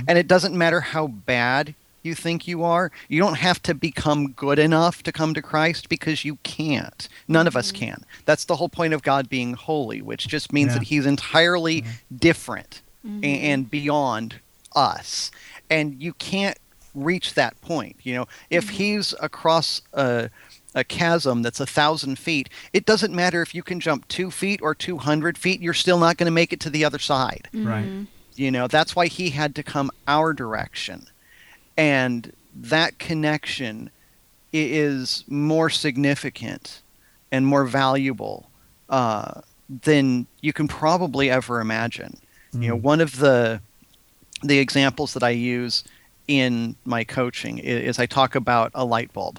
And it doesn't matter how bad you think you are, you don't have to become good enough to come to Christ because you can't. None of us mm-hmm. can. That's the whole point of God being holy, which just means Yeah. that he's entirely mm-hmm. different a- mm-hmm. and beyond us. And you can't reach that point. You know, if he's across a a chasm that's a thousand feet, it doesn't matter if you can jump two feet or 200 feet, you're still not going to make it to the other side. Right. You know, that's why he had to come our direction. And that connection is more significant and more valuable uh, than you can probably ever imagine. You know, one of the the examples that I use in my coaching i- is I talk about a light bulb.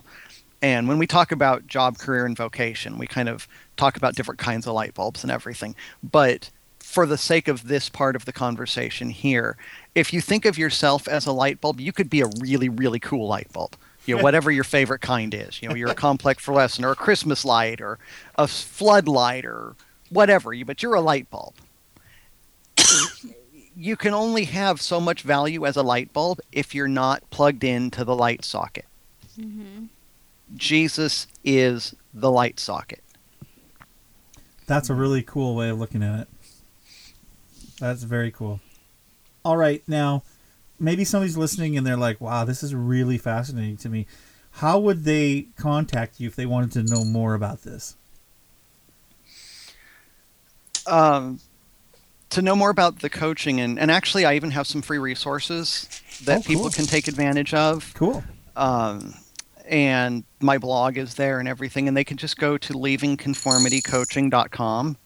And when we talk about job, career, and vocation, we kind of talk about different kinds of light bulbs and everything. But for the sake of this part of the conversation here, if you think of yourself as a light bulb, you could be a really, really cool light bulb. You know, whatever your favorite kind is. You know, you're a complex fluorescent or a Christmas light or a floodlight or whatever. You, but you're a light bulb. you can only have so much value as a light bulb if you're not plugged into the light socket. Mm-hmm. Jesus is the light socket. That's a really cool way of looking at it. That's very cool. All right, now maybe somebody's listening and they're like, "Wow, this is really fascinating to me." How would they contact you if they wanted to know more about this? Um, to know more about the coaching, and, and actually, I even have some free resources that Oh, people can take advantage of. Cool. um, and my blog is there and everything and they can just go to leavingconformitycoaching.com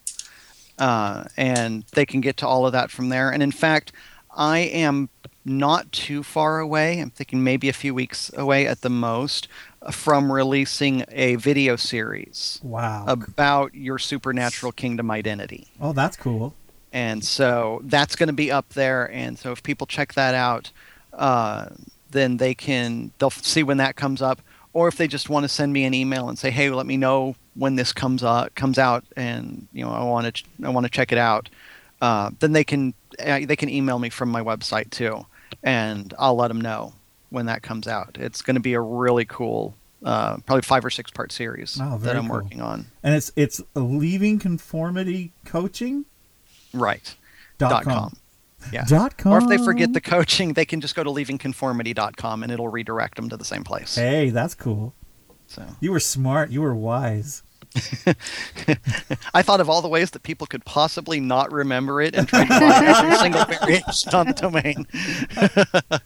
uh, and they can get to all of that from there and in fact i am not too far away i'm thinking maybe a few weeks away at the most from releasing a video series Wow. about your supernatural kingdom identity oh, that's cool. and so that's going to be up there and so if people check that out uh, then they can they'll see when that comes up or if they just want to send me an email and say hey let me know when this comes out comes out and you know I want to ch- I want to check it out, uh, then they can uh, they can email me from my website too, and I'll let them know when that comes out. It's going to be a really cool, uh, probably five or six part series Oh, that I'm cool. working on. And it's it's leaving conformity coaching Right. dot Dot com. com. Yeah. Dot com. Or if they forget the coaching, they can just go to leavingconformity.com and it'll redirect them to the same place. Hey, that's cool. So You were smart. You were wise. I thought of all the ways that people could possibly not remember it and try to find every single variation on the domain.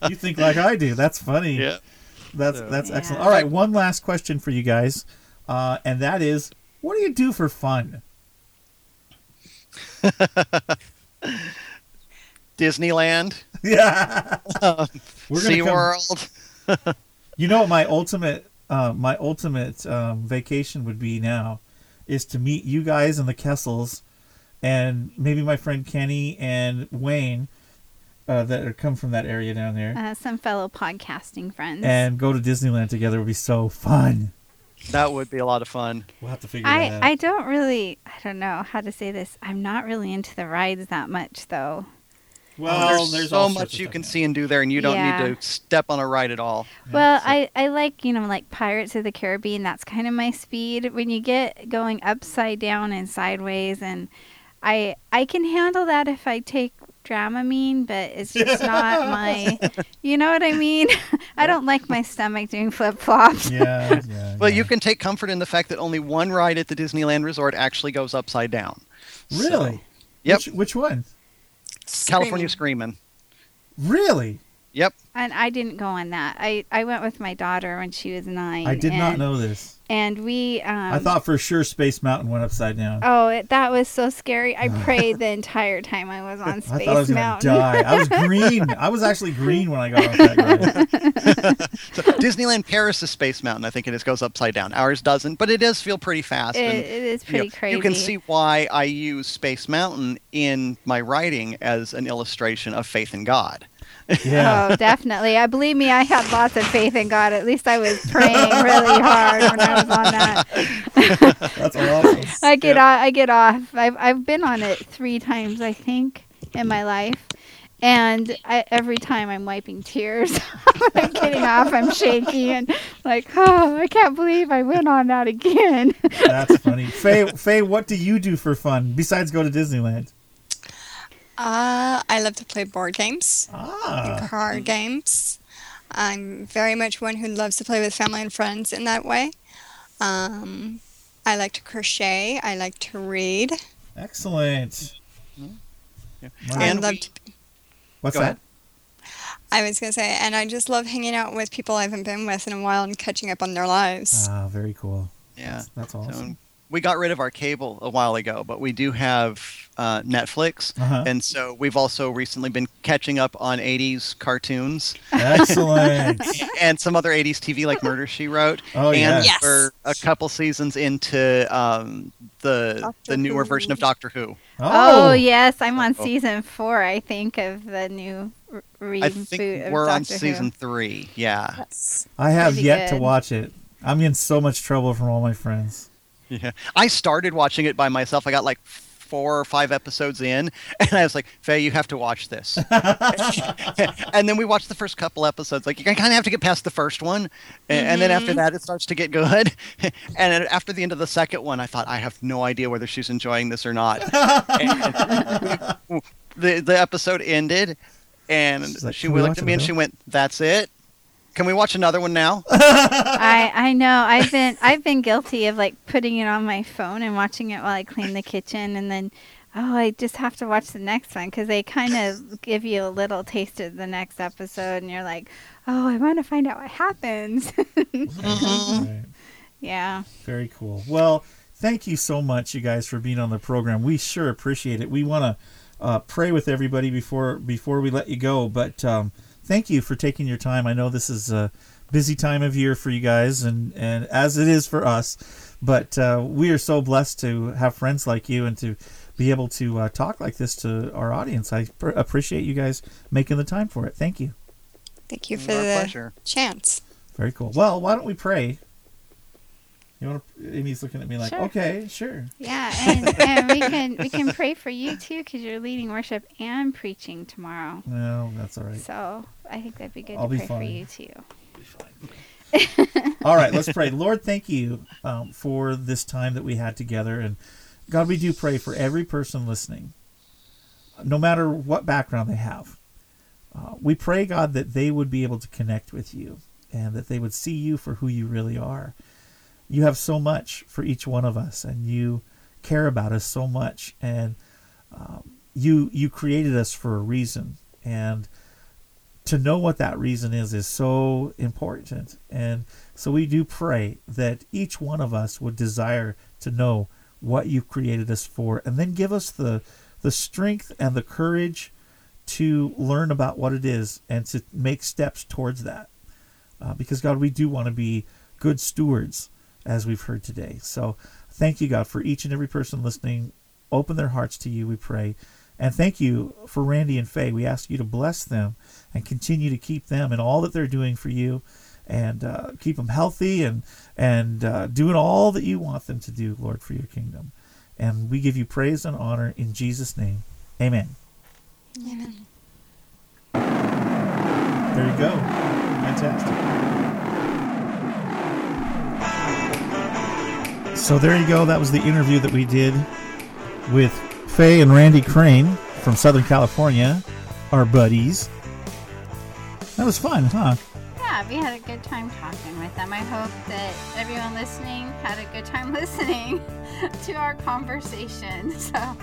You think like I do. That's funny. Yeah. That's So- that's Yeah. excellent. All right, one last question for you guys, uh, and that is, what do you do for fun? Disneyland, Yeah, we're gonna come, SeaWorld. You know what my ultimate uh, my ultimate um, vacation would be now is to meet you guys in the Kessels and maybe my friend Kenny and Wayne uh, that are come from that area down there Uh, some fellow podcasting friends. and go to Disneyland together would be so fun. That would be a lot of fun. We'll have to figure that I, out. I don't really I don't know how to say this. I'm not really into the rides that much though. Well, there's, all so much you can now. see and do there, and you don't Yeah. need to step on a ride at all. Well, so- I, I like, you know, like Pirates of the Caribbean. That's kind of my speed. When you get going upside down and sideways, and I I can handle that if I take Dramamine, but it's just not my, you know what I mean? I don't like my stomach doing flip flops. yeah, yeah. Well, yeah. you can take comfort in the fact that only one ride at the Disneyland Resort actually goes upside down. So- really. Yep. Which, which one? California Screaming. Screaming. Really? Yep. And I didn't go on that. I, I went with my daughter when she was nine. I did and, not know this. And we, um, I thought for sure Space Mountain went upside down. Oh, it, that was so scary. I prayed the entire time I was on Space I Space thought I was gonna Mountain. die. I was green. I was actually green when I got off that ride. So Disneyland Paris' is Space Mountain, I think it is, goes upside down. Ours doesn't, but it does feel pretty fast. It, and, it is you know, pretty crazy. You can see why I use Space Mountain in my writing as an illustration of faith in God. Yeah. Oh, definitely. I believe me, I had lots of faith in God. At least I was praying really hard when I was on that. That's awesome. I get off. I get off. I've I've been on it three times, I think, in my life, and I, every time I'm wiping tears. I'm getting off. I'm shaky and like, oh, I can't believe I went on that again. That's funny. Faye, Faye, what do you do for fun besides go to Disneyland? Uh, I love to play board games, Ah, card games. I'm very much one who loves to play with family and friends in that way. Um, I like to crochet. I like to read. excellent. Yeah. Wow. I And love we- to, What's Go that? ahead. I was gonna say, and I just love hanging out with people I haven't been with in a while and catching up on their lives. Ah, very cool. Yeah. That's So awesome. we got rid of our cable a while ago, but we do have uh, Netflix. Uh-huh. And so we've also recently been catching up on 80s cartoons Excellent. and some other 80s TV like Murder She Wrote. Oh, yeah. and Yes. we're a couple seasons into um, the Doctor the newer Who. version of Doctor Who. Oh, yes, I'm on Oh. season four. I think of the new r- reboot I think of we're on Doctor Who. season three. Yeah. Yes. I have Pretty yet to watch it. I'm in so much trouble from all my friends. Yeah. I started watching it by myself. I got like four or five episodes in, and I was like, Faye, you have to watch this. and then we watched the first couple episodes. Like, you kind of have to get past the first one. a- And then after mm-hmm. that, it starts to get good. and after the end of the second one, I thought, I have no idea whether she's enjoying this or not. The, the episode ended, and like, she looked at me and she went, That's it? Can we watch another one now? I I know I've been I've been guilty of like putting it on my phone and watching it while I clean the kitchen, and then oh I just have to watch the next one because they kind of give you a little taste of the next episode, and you're like, oh I want to find out what happens. Right. yeah. Very cool. Well, thank you so much, you guys, for being on the program. We sure appreciate it. We want to uh, pray with everybody before before we let you go, but um, thank you for taking your time. I know this is a busy time of year for you guys, and and as it is for us. But uh, we are so blessed to have friends like you and to be able to uh, talk like this to our audience. I pr- appreciate you guys making the time for it. Thank you. Thank you for Our the pleasure. chance. Very cool. Well, why don't we pray? You want to? Amy's looking at me like, Sure. okay, sure. Yeah, and, and we can we can pray for you too because you're leading worship and preaching tomorrow. No, that's all right. So I think that'd be good I'll to be pray for fine. you too. All right, let's pray. Lord, thank you um, for this time that we had together. And God, we do pray for every person listening, no matter what background they have. Uh, we pray, God, that they would be able to connect with you and that they would see you for who you really are. You have so much for each one of us, and you care about us so much. And um, you you created us for a reason, and to know what that reason is is so important. And so we do pray that each one of us would desire to know what you've created us for and then give us the the strength and the courage to learn about what it is and to make steps towards that. Uh, because God, we do want to be good stewards as we've heard today. So thank you, God, for each and every person listening. Open their hearts to you, we pray. And thank you for Randy and Faye. We ask you to bless them and continue to keep them and all that they're doing for you and uh, keep them healthy and, and uh, doing all that you want them to do, Lord, for your kingdom. And we give you praise and honor in Jesus' name. Amen. Amen. There you go. Fantastic. So there you go. That was the interview that we did with Faye and Randy Crane from Southern California, our buddies. That was fun, huh? Yeah, we had a good time talking with them. I hope that everyone listening had a good time listening to our conversation. So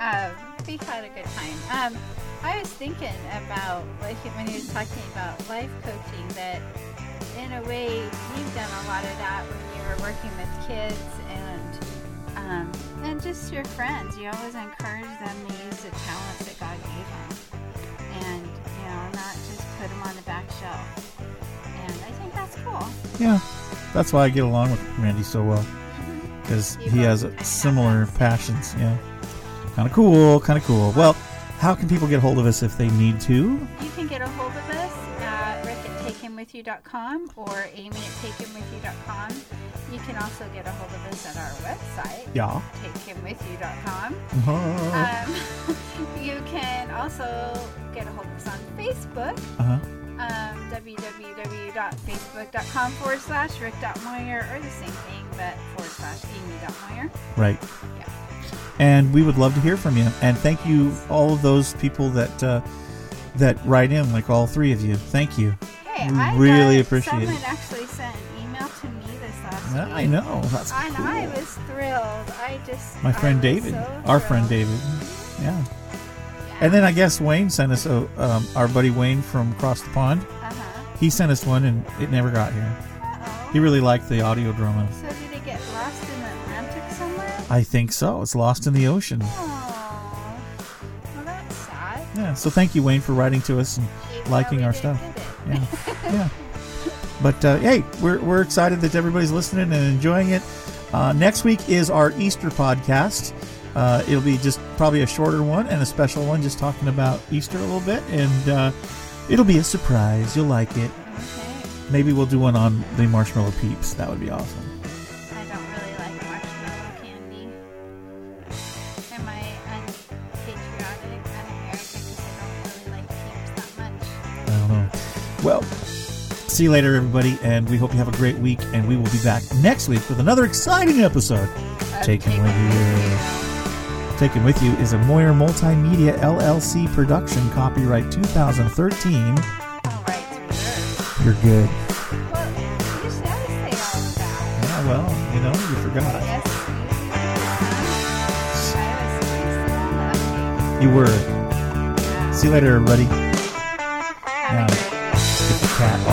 uh, we had a good time. Um, I was thinking about like when he was talking about life coaching that in a way you've done a lot of that when you were working with kids and um, and just your friends. You always encourage them to use the talents that God gave them, and you know not just put them on the back shelf. And I think that's cool. Yeah. That's why I get along with Randy so well because he has similar passions. Yeah. Kind of cool. Kind of cool. Well, how can people get a hold of us if they need to? You can get a hold of us at takehimwithyou.com or amy at takehimwithyou.com. You can also get a hold of us at our website, Yeah. takehimwithyou.com. Uh Um, you can also get a hold of us on Facebook, Uh-huh. um, www.facebook.com forward slash rick.moyer, or the same thing, but forward slash amy.moyer. Right. Yeah. And we would love to hear from you. And thank you, all of those people that uh, that write in, like all three of you. Thank you. I really appreciate it. someone actually sent an email to me this last Yeah, week. I know. That's And cool. I was thrilled. I just My friend David, so our friend. David. Yeah. Yeah. And then I guess Wayne sent us a um, our buddy Wayne from across the pond. uh-huh. He sent us one, and it never got here. Uh-oh. He really liked the audio drama. So did it get lost in the Atlantic somewhere? I think so. It's lost in the ocean. Oh, well that's sad. Yeah. So thank you, Wayne, for writing to us and He liking our stuff. Yeah. yeah. But uh, hey, we're, we're excited that everybody's listening and enjoying it. Uh, next week is our Easter podcast. Uh, it'll be just probably a shorter one and a special one, just talking about Easter a little bit, and uh, it'll be a surprise. You'll like it. Okay. Maybe we'll do one on the marshmallow peeps. That would be awesome. Well, see you later, everybody, and we hope you have a great week. And we will be back next week with another exciting episode. Of Take 'em Take with you. Take Him With You is a Moyer Multimedia LLC production, copyright 2013. All right, reserved. You're good. Well, you should always say all of that. Yeah, well, you know, you forgot. You did. I was. You were. See you later, everybody. The cat